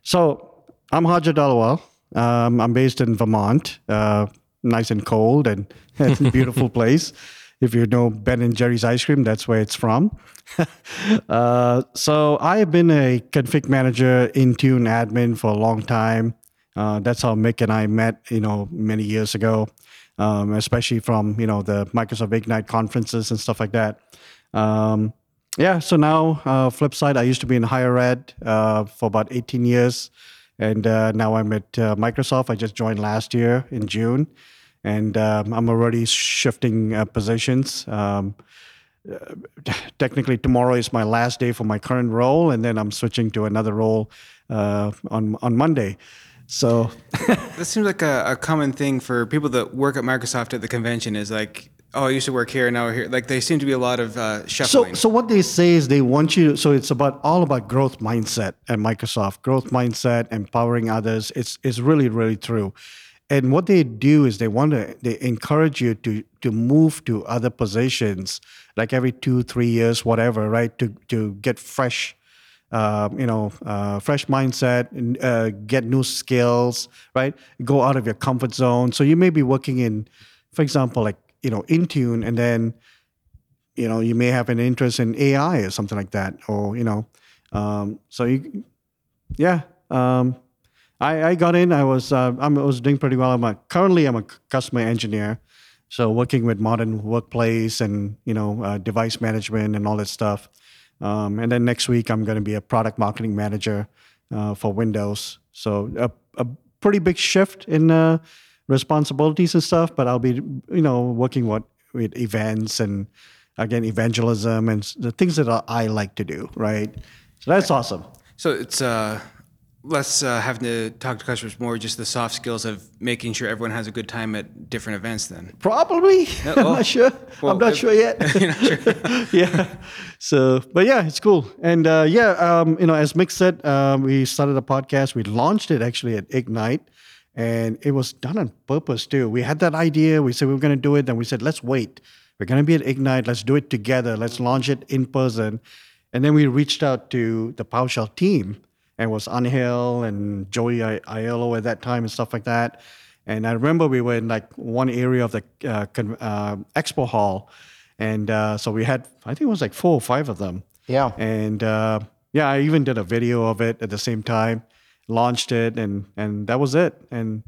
So I'm Harjit Dhaliwal. Um, I'm based in Vermont. Uh, nice and cold and it's a beautiful place. If you know Ben and Jerry's ice cream, that's where it's from. uh, so I have been a config manager, Intune admin for a long time. Uh, that's how Mick and I met, you know, many years ago, um, especially from you know the Microsoft Ignite conferences and stuff like that. Um, yeah, so now uh, flip side, I used to be in higher ed uh, for about 18 years, and uh, now I'm at uh, Microsoft. I just joined last year in June, and um, I'm already shifting uh, positions. Um, technically, tomorrow is my last day for my current role, and then I'm switching to another role on on Monday. So That seems like a, a common thing for people that work at Microsoft at the convention is like, oh, I used to work here, now we're here. Like, they seem to be a lot of uh, So, so what they say is they want you. So it's about all about growth mindset at Microsoft. Growth mindset, empowering others. It's it's really really true. And what they do is they want to they encourage you to to move to other positions, like every two three years, whatever, right? To to get fresh. Uh, you know, uh, fresh mindset, uh, get new skills, right? Go out of your comfort zone. So you may be working in, for example, like you know, Intune, and then you know you may have an interest in AI or something like that, or you know, um, so you, yeah. Um, I, I got in. I was uh, I was doing pretty well. I'm a, currently I'm a customer engineer, so working with modern workplace and you know uh, device management and all that stuff. Um, and then next week I'm going to be a product marketing manager uh, for Windows. So a, a pretty big shift in uh, responsibilities and stuff. But I'll be you know working what with events and again evangelism and the things that I I like to do. Right. So that's awesome. So it's uh, less uh, having to talk to customers, more just the soft skills of making sure everyone has a good time at different events then. Probably. I'm not sure. well, I'm not if- sure yet. yeah. So, but yeah, it's cool. And uh, yeah, um, you know, as Mick said, um, we started a podcast. We launched it actually at Ignite, and it was done on purpose too. We had that idea. We said we were going to do it. Then we said, let's wait. We're going to be at Ignite. Let's do it together. Let's launch it in person. And then we reached out to the PowerShell team, and was Angel and Joey Aiello at that time and stuff like that. And I remember we were in like one area of the uh, con- uh, expo hall, and uh, so we had I think it was like four or five of them. Yeah. And uh, yeah, I even did a video of it at the same time, launched it, and and that was it. And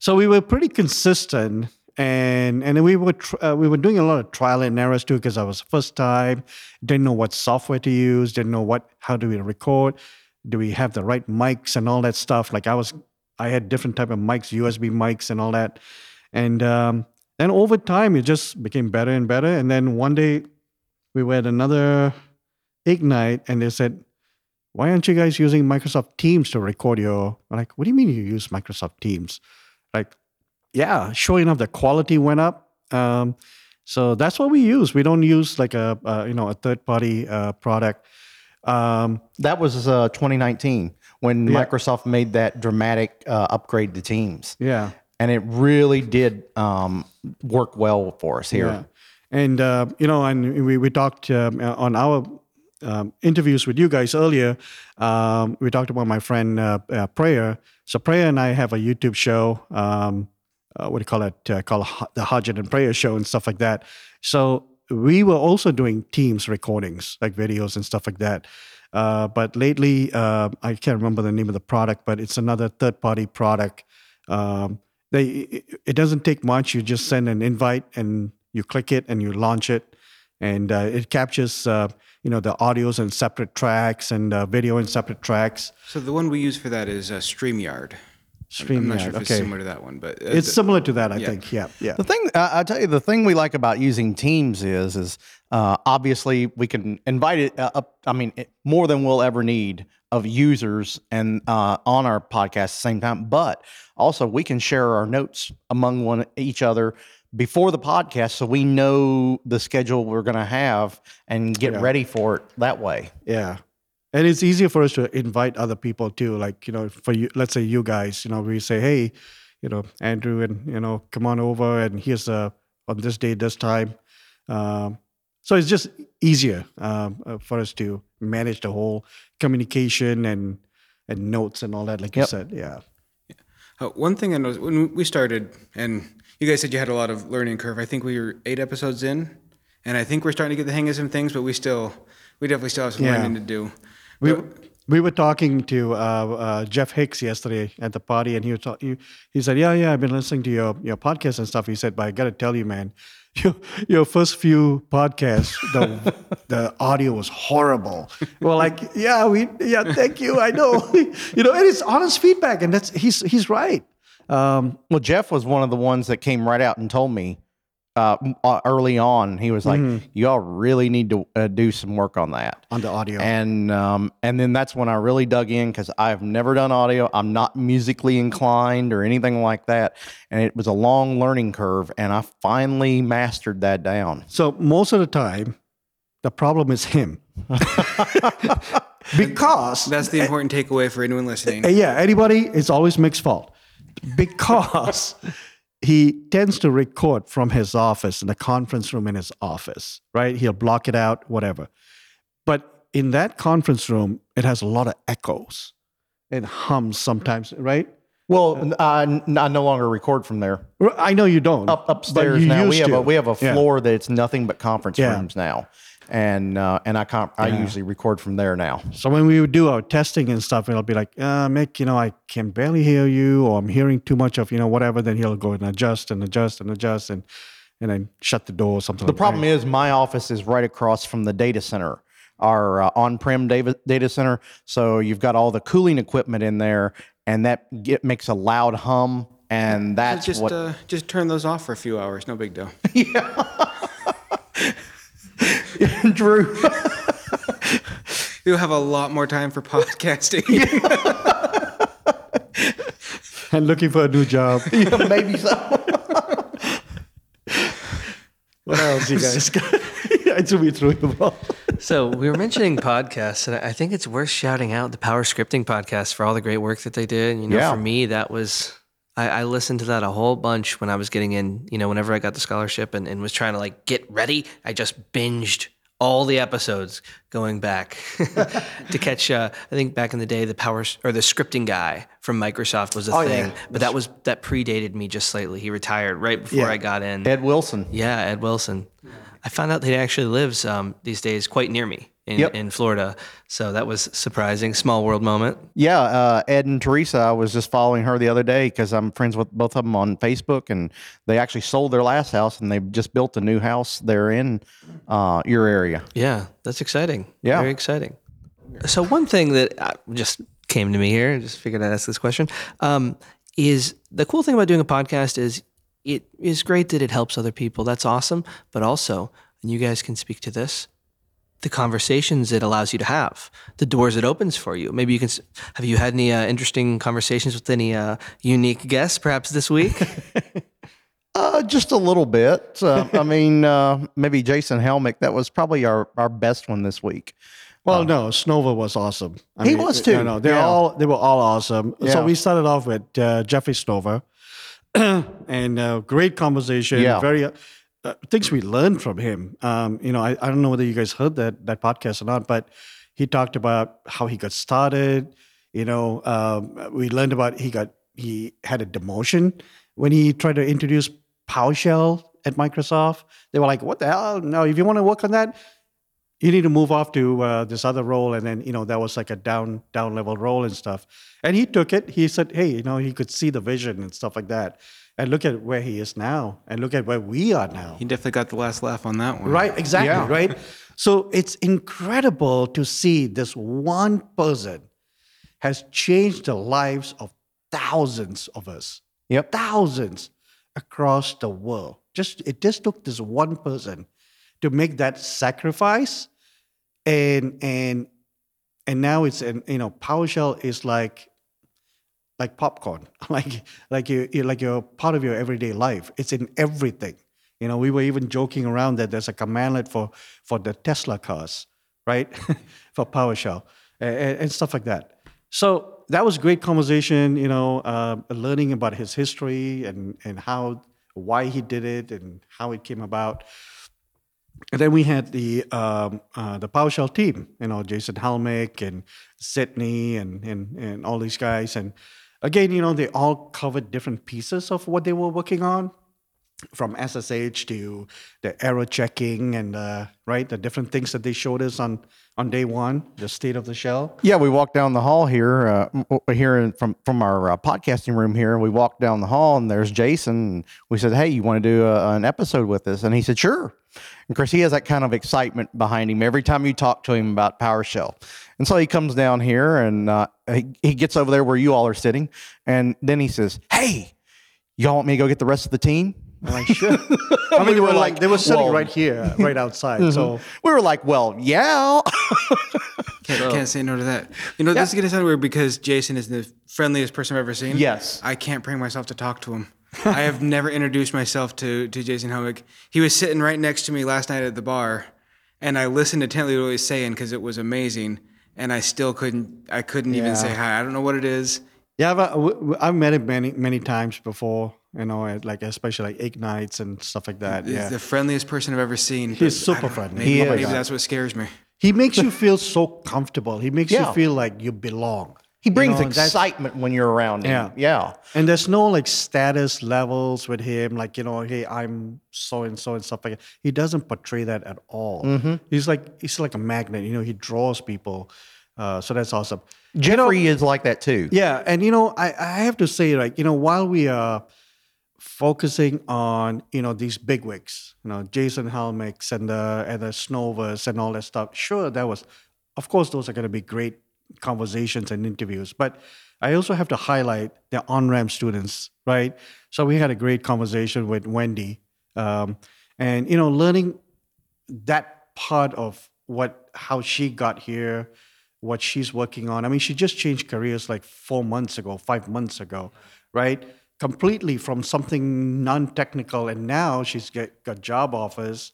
so we were pretty consistent, and and we were tr- uh, we were doing a lot of trial and errors too because I was first time, didn't know what software to use, didn't know what how do we record, do we have the right mics and all that stuff. Like I was, I had different type of mics, USB mics and all that, and um, then over time it just became better and better. And then one day we were at another Ignite, and they said, "Why aren't you guys using Microsoft Teams to record your?" I'm like, "What do you mean you use Microsoft Teams?" Like, yeah, sure enough, the quality went up. Um, so that's what we use. We don't use like a, a you know a third party uh, product. Um, That was uh, 2019 when Yeah. Microsoft made that dramatic uh, upgrade to Teams. yeah, And it really did um, work well for us here. Yeah. And, uh, you know, and we, we talked um, uh, on our um, interviews with you guys earlier. Um, we talked about my friend uh, uh, Prajwal. So Prajwal and I have a YouTube show. Um, uh, what do you call it? Uh, called the Harjit and Prajwal Show and stuff like that. So we were also doing Teams recordings, like videos and stuff like that. Uh, but lately, uh, I can't remember the name of the product, but it's another third-party product. Um, they it, doesn't take much. You just send an invite and you click it and you launch it, and uh, it captures uh, you know the audios and separate tracks and uh, video in separate tracks. So the one we use for that is uh, StreamYard. I'm- I'm not sure StreamYard, if it's okay. similar to that one, but uh, It's the- similar to that, I yeah. think. Yeah, yeah. The thing I I tell you, the thing we like about using Teams is, is uh, obviously we can invite it uh, up. I mean, it, more than we'll ever need of users and uh, on our podcast at the same time. But also we can share our notes among one each other before the podcast, so we know the schedule we're going to have and get Yeah. ready for it that way. Yeah. And it's easier for us to invite other people too. Like, you know, for you, let's say you guys, you know, we say, hey, you know, Andrew, and, you know, come on over and here's a, on this day, this time. Um, so it's just easier um, uh, for us to manage the whole communication and, and notes and all that, like you said. Yeah. Uh, one thing I noticed when we started, and you guys said you had a lot of learning curve. I think we were eight episodes in, and I think we're starting to get the hang of some things, but we still, we definitely still have some Yeah. learning to do. We, we were talking to uh, uh, Jeff Hicks yesterday at the party, and he was talk- he, he said, "Yeah, yeah, I've been listening to your your podcast and stuff." He said, "But I got to tell you, man, your your first few podcasts, the the audio was horrible." well, like, yeah, we, yeah, thank you, I know, you know, and it's honest feedback, and that's he's he's right. Um, Well, Jeff was one of the ones that came right out and told me uh, uh, early on. He was like, "Y'all really need to uh, do some work on that." on the audio, and um, and then that's when I really dug in because I've never done audio. I'm not musically inclined or anything like that, and it was a long learning curve. And I finally mastered that down. So most of the time, the problem is him. because That's the important takeaway for anyone listening. Uh, yeah, anybody, it's always Mick's fault because he tends to record from his office in the conference room in his office, right? He'll block it out, whatever. But in that conference room, it has a lot of echoes. It hums sometimes, right? Well, I, n- I no longer record from there. I know you don't. Up upstairs you now, we have a we have a Yeah. floor that it's nothing but conference Yeah. rooms now, and uh, and I can't, I Yeah. usually record from there now. So when we would do our testing and stuff, it'll be like, uh, Mick, you know, I can barely hear you, or I'm hearing too much of, you know, whatever. Then he'll go and adjust and adjust and adjust and and then shut the door or something. The problem is my office is right across from the data center, our uh, on-prem data, data center. So you've got all the cooling equipment in there, and that get, makes a loud hum, and that's just what. uh, just turn those off for a few hours. No big deal. Drew, You'll have a lot more time for podcasting. and looking for a new job. maybe so. What else, you guys? I threw me through the ball. So we were mentioning podcasts, and I think it's worth shouting out the Power Scripting podcast for all the great work that they did. You know, Yeah. for me, that was I, I listened to that a whole bunch when I was getting in. You know, whenever I got the scholarship and, and was trying to like get ready, I just binged all the episodes going back to catch. Uh, I think back in the day, the power or the scripting guy from Microsoft was a Oh, thing, yeah. but that was that predated me just slightly. He retired right before Yeah. I got in. Ed Wilson. Yeah, Ed Wilson. I found out that he actually lives um, these days quite near me in, Yep. in Florida. So that was surprising. Small world moment. Yeah, uh, Ed and Teresa. I was just following her the other day because I'm friends with both of them on Facebook, and they actually sold their last house and they've just built a new house there in uh, your area. Yeah, that's exciting. Yeah. Very exciting. So, one thing that uh, just came to me here, I just figured I'd ask this question, um, is the cool thing about doing a podcast is it is great that it helps other people. That's awesome. But also, and you guys can speak to this, the conversations it allows you to have, the doors it opens for you. Maybe you can. Have you had any uh, interesting conversations with any uh, unique guests, perhaps this week? Uh, just a little bit. Uh, I mean, uh, maybe Jason Helmick. That was probably our, our best one this week. Well, no, Snover was awesome. I He was too. No, no, they're Yeah. all they were all awesome. Yeah. So we started off with uh, Jeffrey Snover, and uh, great conversation. Yeah. Very uh, things we learned from him. Um, you know, I, I don't know whether you guys heard that that podcast or not, but he talked about how he got started. You know, um, we learned about he got he had a demotion when he tried to introduce PowerShell at Microsoft. They were like, "What the hell? No, if you want to work on that, you need to move off to uh, this other role and then you know that was like a down down level role and stuff and he took it he said hey you know he could see the vision and stuff like that and look at where he is now and look at where we are now He definitely got the last laugh on that one. right exactly Yeah. right so it's incredible to see this one person has changed the lives of thousands of us Yep. thousands across the world. Just it just took this one person to make that sacrifice, and and and now it's an you know PowerShell is like like popcorn, like like you like you're part of your everyday life. It's in everything. You know, we were even joking around that there's a cmdlet for for the Tesla cars, right? for PowerShell and, and stuff like that. So that was great conversation. You know, uh, learning about his history and and how why he did it and how it came about. And then we had the um, uh, the PowerShell team, you know, Jason Helmick and Sydney and, and and all these guys. And again, you know, they all covered different pieces of what they were working on, from SSH to the error checking and uh, right the different things that they showed us on on day one, the state of the shell. Yeah, we walked down the hall here, uh, here in- from from our uh, podcasting room here. We walked down the hall, and there's Jason. And we said, "Hey, you want to do a, an episode with us?" And he said, "Sure." And Chris, he has that kind of excitement behind him every time you talk to him about PowerShell. And so he comes down here, and uh, he, he gets over there where you all are sitting, and then he says, "Hey, y'all want me to go get the rest of the team?" I'm like, sure. I mean, We they were were like like, they were sitting whoa. right here, right outside. So We were like, "Well, yeah." Can't, can't say no to that. You know, this is gonna sound weird because Jason is the friendliest person I've ever seen. Yes. I can't bring myself to talk to him. I have never introduced myself to to Jason Helmick. He was sitting right next to me last night at the bar, and I listened intently to what he was saying because it was amazing. And I still couldn't. I couldn't even say hi. I don't know what it is. yeah, I've, uh, w- w- I've met him many many times before. You know, at, like especially like ignites and stuff like that. He's Yeah, the friendliest person I've ever seen. He's I super don't friendly. Maybe, He is. maybe that's what scares me. he makes you feel so comfortable. He makes Yeah. you feel like you belong. He brings know, excitement when you're around him. Yeah. yeah. And there's no like status levels with him, like you know, hey, I'm so and so and stuff like that. He doesn't portray that at all. Mm-hmm. He's like he's like a magnet. You know, he draws people. Uh, so that's awesome. Jeffrey is like that too. Yeah, and you know, I, I have to say, like, you know, while we are focusing on, you know, these big wigs, you know, Jason Helmicks and the and the Snovers and all that stuff, sure, that was of course those are gonna be great conversations and interviews. But I also have to highlight the on-ramp students, right? So we had a great conversation with Wendy. Um, and you know, learning that part of what how she got here, what she's working on. I mean, she just changed careers like four months ago, five months ago, right? Completely from something non-technical, and now she's get, got job offers.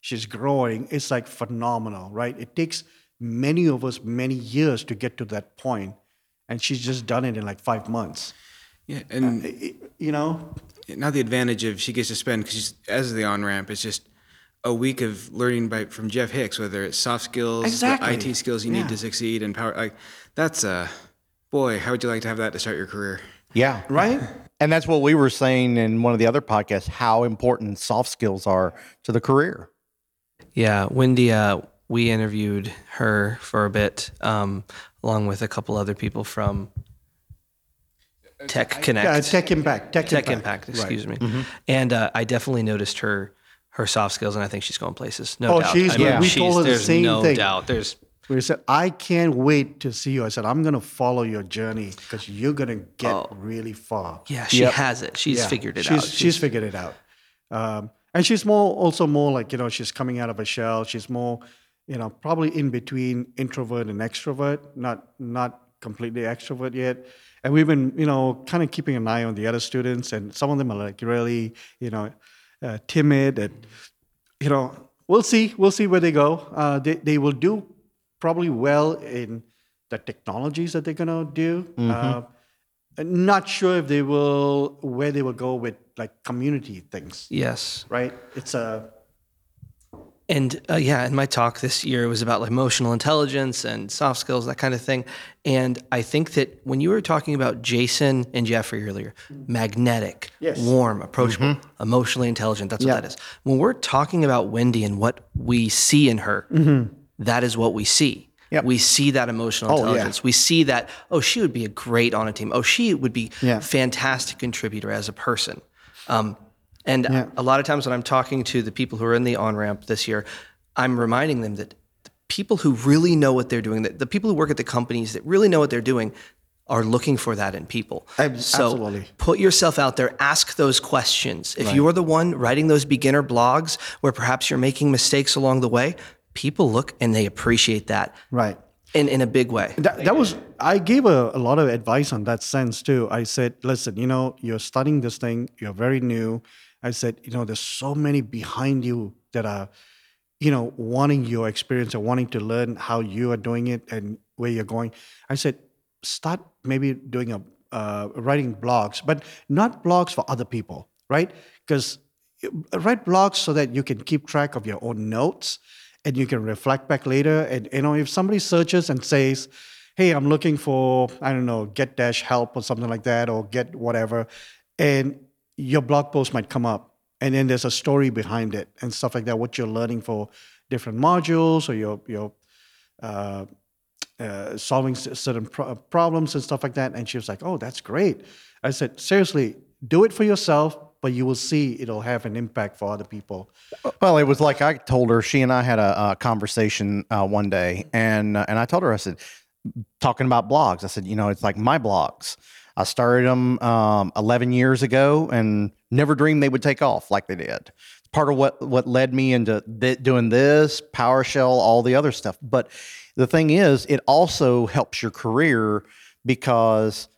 She's growing. It's like phenomenal, right? It takes many of us many years to get to that point, and she's just done it in like five months. Yeah, and I- I- you know, now the advantage of she gets to spend because as the on ramp, it's just a week of learning by from Jeff Hicks, whether it's soft skills, Exactly. the IT skills you Yeah. need to succeed, and power. Like that's uh, boy, how would you like to have that to start your career? Yeah. Right? And that's what we were saying in one of the other podcasts how important soft skills are to the career. Yeah, Wendy, uh, we interviewed her for a bit, um, along with a couple other people from Tech Connect. Yeah, Tech Impact. Tech, Tech Impact. Impact, Right. excuse me. And uh, I definitely noticed her her soft skills, and I think she's going places. No Oh, doubt. she's- I mean, yeah. we she's- told her the there's same no thing. doubt. There's We said, I can't wait to see you. I said, I'm going to follow your journey because you're going to get really far. yeah, she has it. She's Yeah, figured it she's, out. She's figured it out. Um, and she's more, also more like, you know, she's coming out of a shell. She's more, you know, probably in between introvert and extrovert, not, not completely extrovert yet. And we've been, you know, kind of keeping an eye on the other students, and some of them are like really, you know, uh, timid, and you know, we'll see, we'll see where they go. Uh, they they will do probably well in the technologies that they're gonna do. Uh, not sure if they will where they will go with like community things, yes. right? It's a And uh, yeah, in my talk this year was about like emotional intelligence and soft skills, that kind of thing. And I think that when you were talking about Jason and Jeffrey earlier, magnetic, Yes. warm, approachable, emotionally intelligent, that's what that is. When we're talking about Wendy and what we see in her, that is what we see. Yep. We see that emotional Oh, yeah. intelligence. We see that, oh, she would be a great on a team. Oh, she would be Yeah. fantastic contributor as a person. Um, and a lot of times when I'm talking to the people who are in the on ramp this year, I'm reminding them that the people who really know what they're doing, that the people who work at the companies that really know what they're doing, are looking for that in people. Ab- so put yourself out there, ask those questions. If you're the one writing those beginner blogs where perhaps you're making mistakes along the way, people look and they appreciate that right. in, in a big way. That, that was I gave a, a lot of advice on that sense too. I said, listen, you know, you're studying this thing, you're very new. I said, you know, there's so many behind you that are, you know, wanting your experience and wanting to learn how you are doing it and where you're going. I said, start maybe doing a uh, writing blogs, but not blogs for other people, right? Because write blogs so that you can keep track of your own notes and you can reflect back later. And you know, if somebody searches and says, "Hey, I'm looking for I don't know, get dash help or something like that, or get whatever," and your blog post might come up, and then there's a story behind it and stuff like that. What you're learning for different modules or your your uh, uh, solving certain pro- problems and stuff like that. And she was like, "Oh, that's great." I said, "Seriously, do it for yourself, but you will see it'll have an impact for other people." Well, it was like I told her. She and I had a, a conversation uh, one day, and and I told her I said, talking about blogs. I said, you know, it's like my blogs. I started them um, 11 years ago, and never dreamed they would take off like they did. It's part of what what led me into th- doing this, PowerShell, all the other stuff. But the thing is, it also helps your career because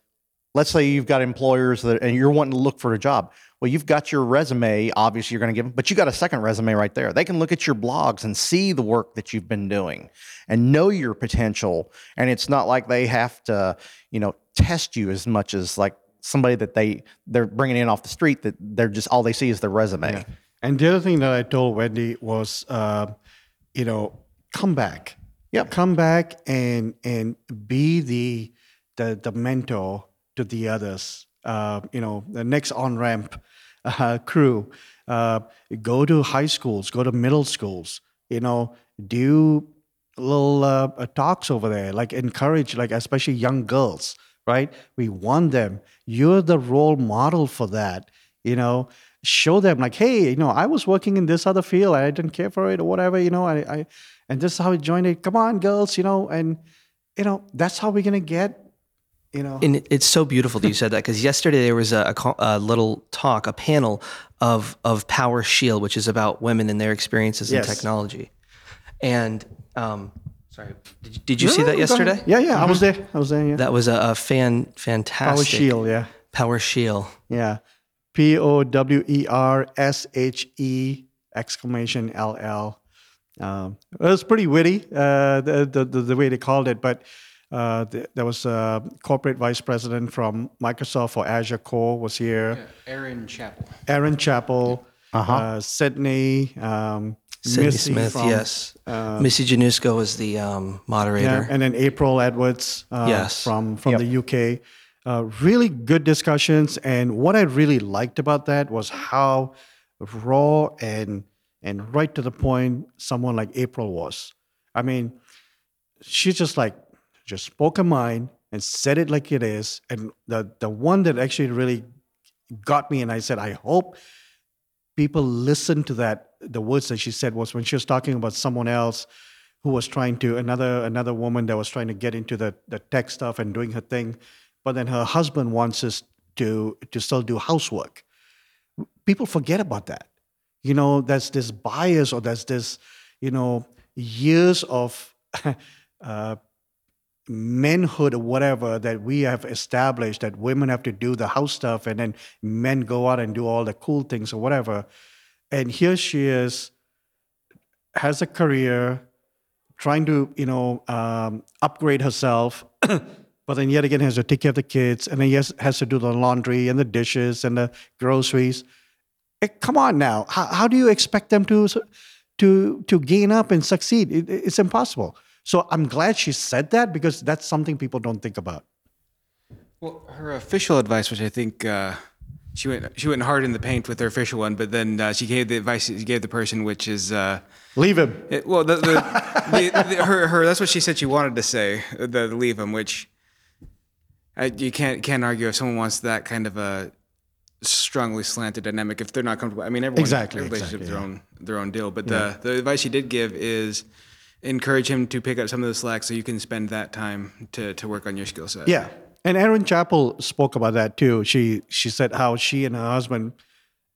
let's say you've got employers that and you're wanting to look for a job. Well, you've got your resume, obviously you're going to give them, but you got a second resume right there. They can look at your blogs and see the work that you've been doing and know your potential. And it's not like they have to, you know, test you as much as like somebody that they they're bringing in off the street that they're just all they see is their resume. And the other thing that I told Wendy was, uh, you know, come back. Yep. Come back and and be the the the mentor to the others. Uh, you know, the next on ramp uh, crew. Uh, go to high schools. Go to middle schools. You know, do little uh, talks over there. Like encourage, like especially young girls. Right? We want them. You're the role model for that. You know, show them like, hey, you know, I was working in this other field. I didn't care for it or whatever. You know, I, I and this is how I joined it. Come on, girls. You know, and you know that's how we're gonna get. You know, And it's so beautiful that you said that because yesterday there was a, a, a little talk, a panel of of Power Shield, which is about women and their experiences Yes. in technology. And um, sorry, did, you- did you see that no, go ahead. yesterday? Yeah, yeah, I was there. I was there. Yeah, That was a, a fan fantastic Power Shield. Yeah, Power Shield. yeah. P O W E R S H E exclamation L L. Um, it was pretty witty, uh, the, the, the the way they called it, but uh, th- there was a corporate vice president from Microsoft for Azure Core was here. Erin Chapple. Erin Chapple, uh Sydney, um, Cindy Missy Smith, from, yes. uh, Missy Januszko is the um, moderator. Yeah, and then April Edwards uh, Yes. from from the UK. Uh, really good discussions, and what I really liked about that was how raw and and right to the point someone like April was. I mean, she's just like just spoke her mind and said it like it is. And the the one that actually really got me, and I said, I hope people listen to that. The words that she said was when she was talking about someone else who was trying to another another woman that was trying to get into the the tech stuff and doing her thing, but then her husband wants us to to still do housework. People forget about that. You know, there's this bias or there's this, you know, years of uh, manhood or whatever that we have established that women have to do the house stuff and then men go out and do all the cool things or whatever. And here she is, has a career, trying to, you know, um, upgrade herself, but then yet again has to take care of the kids and then yes, has to do the laundry and the dishes and the groceries. Come on now. How, how do you expect them to, to, to gain up and succeed? It, it's impossible. So I'm glad she said that because that's something people don't think about. Well, her official advice, which I think uh, she went she went hard in the paint with her official one, but then uh, she gave the advice she gave the person, which is uh, Leave him. it, well, the, the, the, the, her her that's what she said she wanted to say, the, the leave him, which I, you can't can't argue if someone wants that kind of a strongly slanted dynamic if they're not comfortable. I mean, everyone Exactly, exactly, their own their own deal, but the the advice she did give is encourage him to pick up some of the slack so you can spend that time to to work on your skill set. Yeah. And Erin Chapple spoke about that too. She she said how she and her husband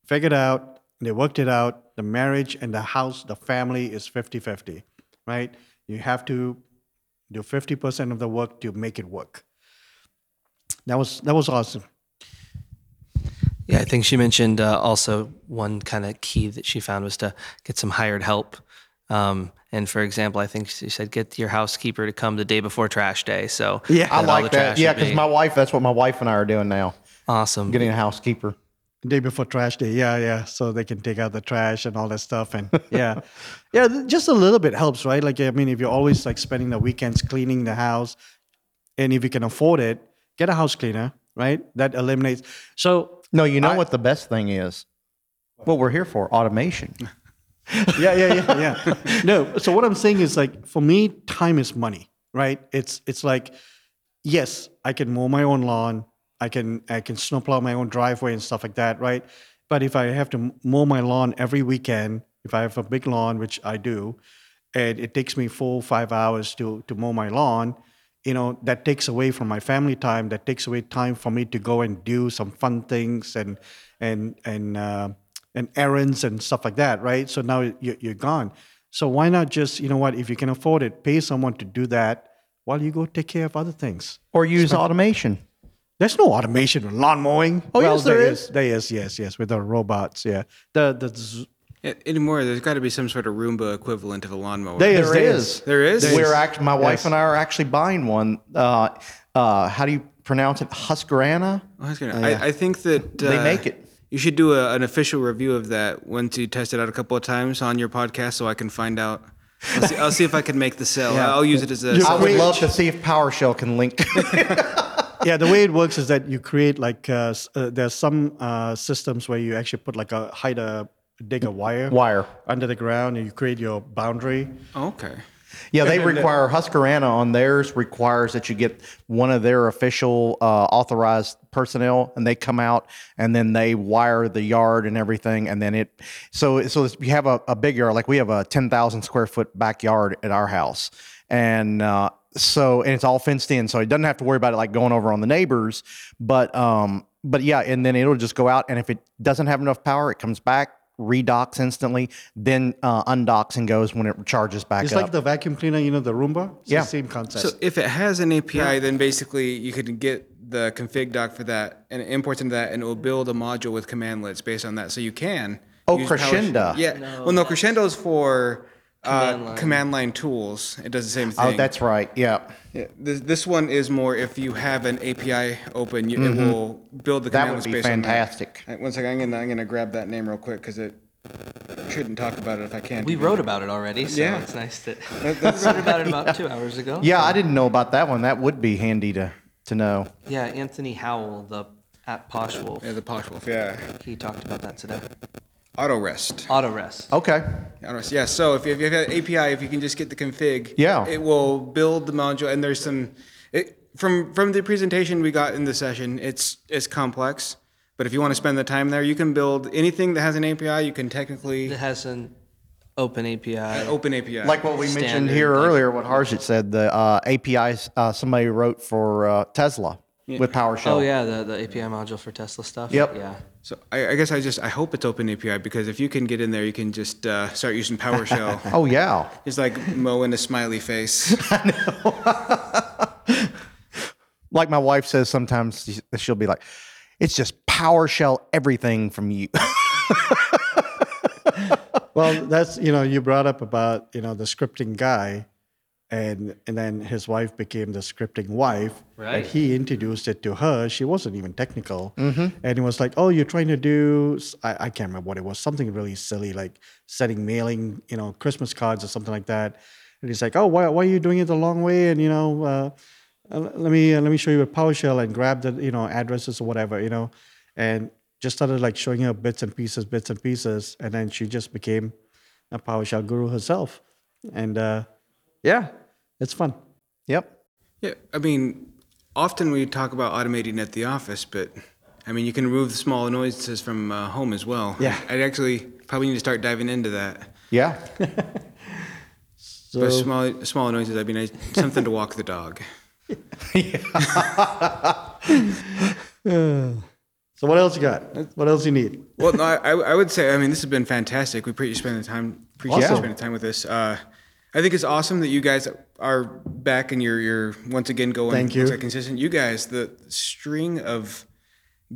figured out, they worked it out, the marriage and the house, the family is 50-50, right? You have to do 50% of the work to make it work. That was that was awesome. Yeah, I think she mentioned uh, also one kind of key that she found was to get some hired help. Um, and for example, I think she said get your housekeeper to come the day before trash day. So Yeah. I that all the like that. Yeah, because be my wife, that's what my wife and I are doing now. awesome. Getting a housekeeper. Day before trash day, yeah, yeah. So they can take out the trash and all that stuff, and yeah, yeah. Just a little bit helps, right? Like I mean, if you're always like spending the weekends cleaning the house, and if you can afford it, get a house cleaner, right? That eliminates. So No, you know I- what the best thing is? What we're here for automation. yeah, yeah, yeah, yeah. No, so what I'm saying is like for me, time is money, right? It's it's like, yes, I can mow my own lawn, I can I can snowplow my own driveway and stuff like that, right? But if I have to mow my lawn every weekend, if I have a big lawn, which I do, and it takes me four five hours to to mow my lawn, you know that takes away from my family time. That takes away time for me to go and do some fun things and and and uh, and errands and stuff like that, right? So now you- you're gone. So why not just you know what? If you can afford it, pay someone to do that while you go take care of other things. Or use automation. There's no automation with lawn mowing. Oh, well, yes, there there is. is. There is, yes, yes, with the robots. Yeah, the the z- Yeah, anymore, there's got to be some sort of Roomba equivalent of a lawnmower. There is, There there is. is. There is? We're actually, my wife Yes. and I are actually buying one. Uh, uh, how do you pronounce it? Husqvarna. I, was gonna, I, I think that uh, They make it. You should do a, an official review of that once you test it out a couple of times on your podcast, so I can find out. I'll see, I'll see if I can make the sale. I'll use it as a. I would love to see if PowerShell can link. yeah, the way it works is that you create like uh, uh, there's some uh, systems where you actually put like a hide a dig a wire Wire. under the ground and you create your boundary. Okay. Yeah, they require Husqvarna on theirs requires that you get one of their official uh, authorized personnel, and they come out and then they wire the yard and everything, and then it. So so you have a, a big yard, like we have a ten thousand square foot backyard at our house, and. Uh, so and it's all fenced in, so it doesn't have to worry about it like going over on the neighbors. But um, but yeah, and then it'll just go out, and if it doesn't have enough power, it comes back, redocks instantly, then uh, undocks and goes when it charges back It's up. like the vacuum cleaner, you know, the Roomba. It's Yeah. the same concept. So if it has an API, then basically you could get the config doc for that and it imports into that, and it will build a module with cmdlets based on that. So you can. Oh, use PowerShell. Crescendo. Yeah. well, no, Crescendo is for uh, command line tools. It does the same thing. Oh, that's right. Yeah. Yeah, this, this one is more if you have an API open, you, it will build the Mm-hmm. That cmdlets would be based on fantastic. that. One second, I'm gonna I'm gonna grab that name real quick because it shouldn't talk about it if I can't. We even. wrote about it already, so Yeah. it's nice that That- we wrote about it about two hours ago. Yeah, I didn't know about that one. That would be handy to to know. Yeah, Anthony Howell, the at Posh Wolf, yeah, the posh wolf. Yeah, he talked about that today. Auto rest. AutoRest. Okay. AutoRest. Yeah. So if you, if you have an API, if you can just get the config, Yeah. it will build the module. And there's some it, from from the presentation we got in the session. It's it's complex, but if you want to spend the time there, you can build anything that has an API. You can technically It has an open API. open API. Like what we mentioned Standard, here like- earlier, what Harjit said, the uh, APIs uh, somebody wrote for uh, Tesla with PowerShell. Oh yeah, the, the API module for Tesla stuff. Yep. Yeah. So I, I guess I just I hope it's open API because if you can get in there, you can just uh, start using PowerShell. Oh yeah. It's like Mo and a smiley face. Like my wife says sometimes, she'll be like, "It's just PowerShell everything from you." Well, that's you know you brought up about you know the scripting guy, and and then his wife became the scripting wife. Right. And he introduced it to her. She wasn't even technical, mm-hmm. and it was like, oh, you're trying to do I, I can't remember what it was. Something really silly like setting mailing, you know, Christmas cards or something like that. And he's like, oh, why why are you doing it the long way? And you know. Uh, uh, let me uh, let me show you a PowerShell and grab the you know addresses or whatever you know, and just started like showing her bits and pieces, bits and pieces, and then she just became a PowerShell guru herself, and uh, yeah, it's fun. yep. Yeah, I mean, often we talk about automating at the office, but I mean, you can remove the small noises from uh, home as well. Yeah. I'd actually probably need to start diving into that. Yeah. So But small, small noises, I mean, I, something to walk the dog. so what else you got? What else you need? Well, no, I, I I would say, I mean, this has been fantastic. We appreciate you spending the time. Appreciate you Awesome. spending time with us. Uh, I think it's awesome that you guys are back and you're you're once again going. Thank you. consistent. You guys, the string of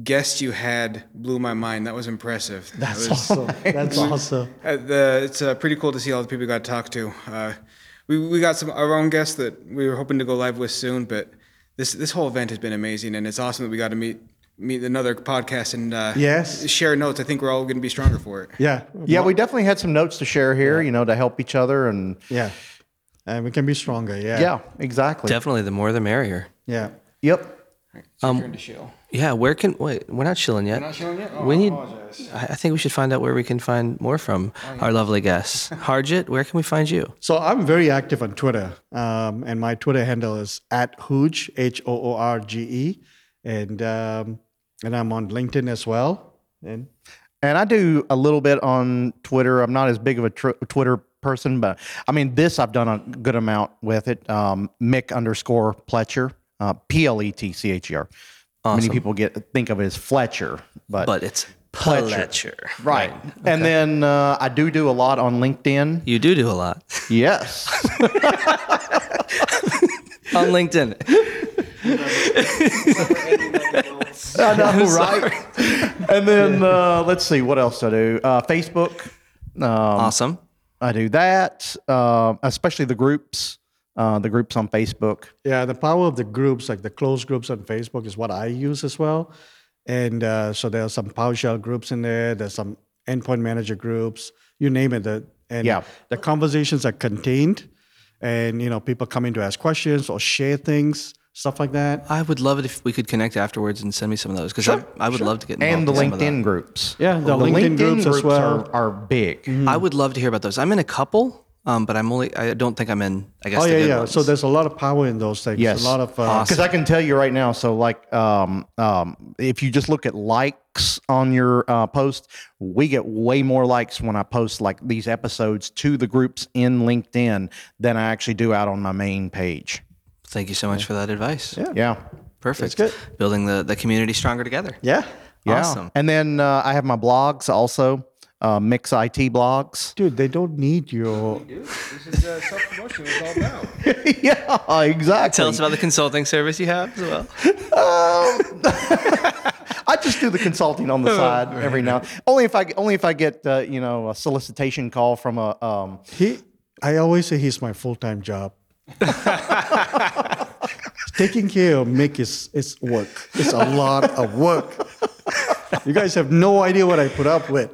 guests you had blew my mind. That was impressive. That That's was- awesome. That's awesome. Uh, the, it's uh, pretty cool to see all the people we got to talk to. Uh, we, we got some our own guests that we were hoping to go live with soon, but this this whole event has been amazing, and it's awesome that we got to meet meet another podcast and uh, Yes. share notes. I think we're all going to be stronger for it. Yeah, Yeah, we definitely had some notes to share here, you know, to help each other and yeah, and we can be stronger. Yeah, yeah, exactly. Definitely, the more the merrier. yeah. Yep. Um, Turn to. Yeah, where can wait? We're not chilling yet. Not shilling yet? Oh, we I need. I I think we should find out where we can find more from our lovely guests. Harjit, where can we find you? So I'm very active on Twitter, um, and my Twitter handle is at Hoorge H O O R G E, and um, and I'm on LinkedIn as well. And And I do a little bit on Twitter. I'm not as big of a tr- Twitter person, but I mean, this I've done a good amount with it. Um, Mick underscore Pletcher, uh, P L E T C H E R. Many people get think of it as Fletcher, but, But it's Pletcher. Pletcher. right. And then uh, I do do a lot on LinkedIn. You do do a lot Yes. on LinkedIn. I know, right? and then uh, let's see, what else do I do? Uh, Facebook. Um, Awesome. I do that, uh, especially the groups, uh, the groups on Facebook. yeah, the power of the groups, like the closed groups on Facebook, is what I use as well. And uh, so there are some PowerShell groups in there. There's some endpoint manager groups. You name it. The, and Yeah. the conversations are contained, and you know people come in to ask questions or share things, stuff like that. I would love it if we could connect afterwards and send me some of those because I, I would love to get and the involved in some of that. LinkedIn groups. Yeah, the LinkedIn groups as well. are, are big. I would love to hear about those. I'm in a couple, um, but I'm only. I don't think I'm in. I guess. Oh the yeah, good yeah. ones. So there's a lot of power in those things. Yes. a lot of uh, Because I can tell you right now, so like, um, um, if you just look at likes on your uh, post, we get way more likes when I post like these episodes to the groups in LinkedIn than I actually do out on my main page. Thank you so much for that advice. Yeah. Yeah. Perfect. good. Building the the community stronger together. yeah. Yeah. Awesome. And then uh, I have my blogs also, uh, Mick's IT blogs. Dude, they don't need your. This is uh, self promotion. It's all about. yeah, exactly. Tell us about the consulting service you have as well. I just do the consulting on the side every now. Only if I only if I get uh, you know a solicitation call from a um, He, I always say he's my full time job. Taking care of Mick is is work. It's a lot of work. You guys have no idea what I put up with.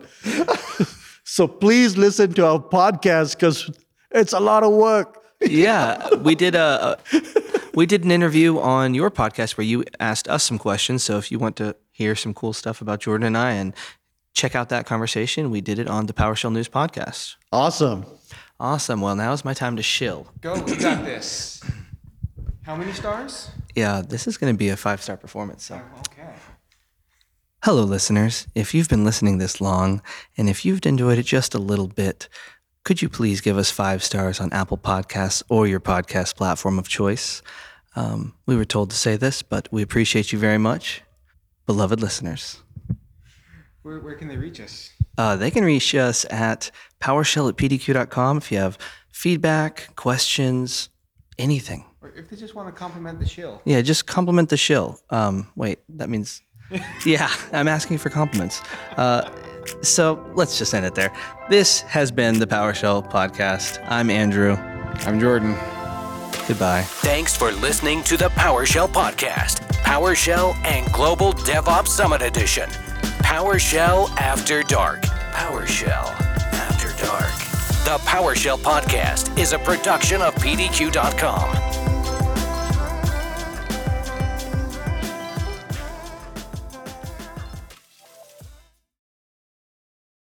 So please listen to our podcast because it's a lot of work. yeah, we did a, a we did an interview on your podcast where you asked us some questions. So if you want to hear some cool stuff about Jordan and I and check out that conversation, we did it on the PowerShell News podcast. Awesome. Awesome. Well, now is my time to shill. Go, you got this. How many stars? Yeah, this is going to be a five star performance. So. Okay. Hello, listeners. If you've been listening this long, and if you've enjoyed it just a little bit, could you please give us five stars on Apple Podcasts or your podcast platform of choice? Um, we were told to say this, but we appreciate you very much, beloved listeners. Where, where can they reach us? Uh, they can reach us at PowerShell at pdq.com if you have feedback, questions, anything. Or if they just want to compliment the shill. Yeah, just compliment the shill. Um, wait, that means, yeah, I'm asking for compliments. Uh, so let's just end it there. This has been the PowerShell podcast. I'm Andrew. I'm Jordan. Goodbye. Thanks for listening to the PowerShell Podcast, PowerShell and Global DevOps Summit Edition. PowerShell After Dark. PowerShell After Dark. The PowerShell Podcast is a production of PDQ.com.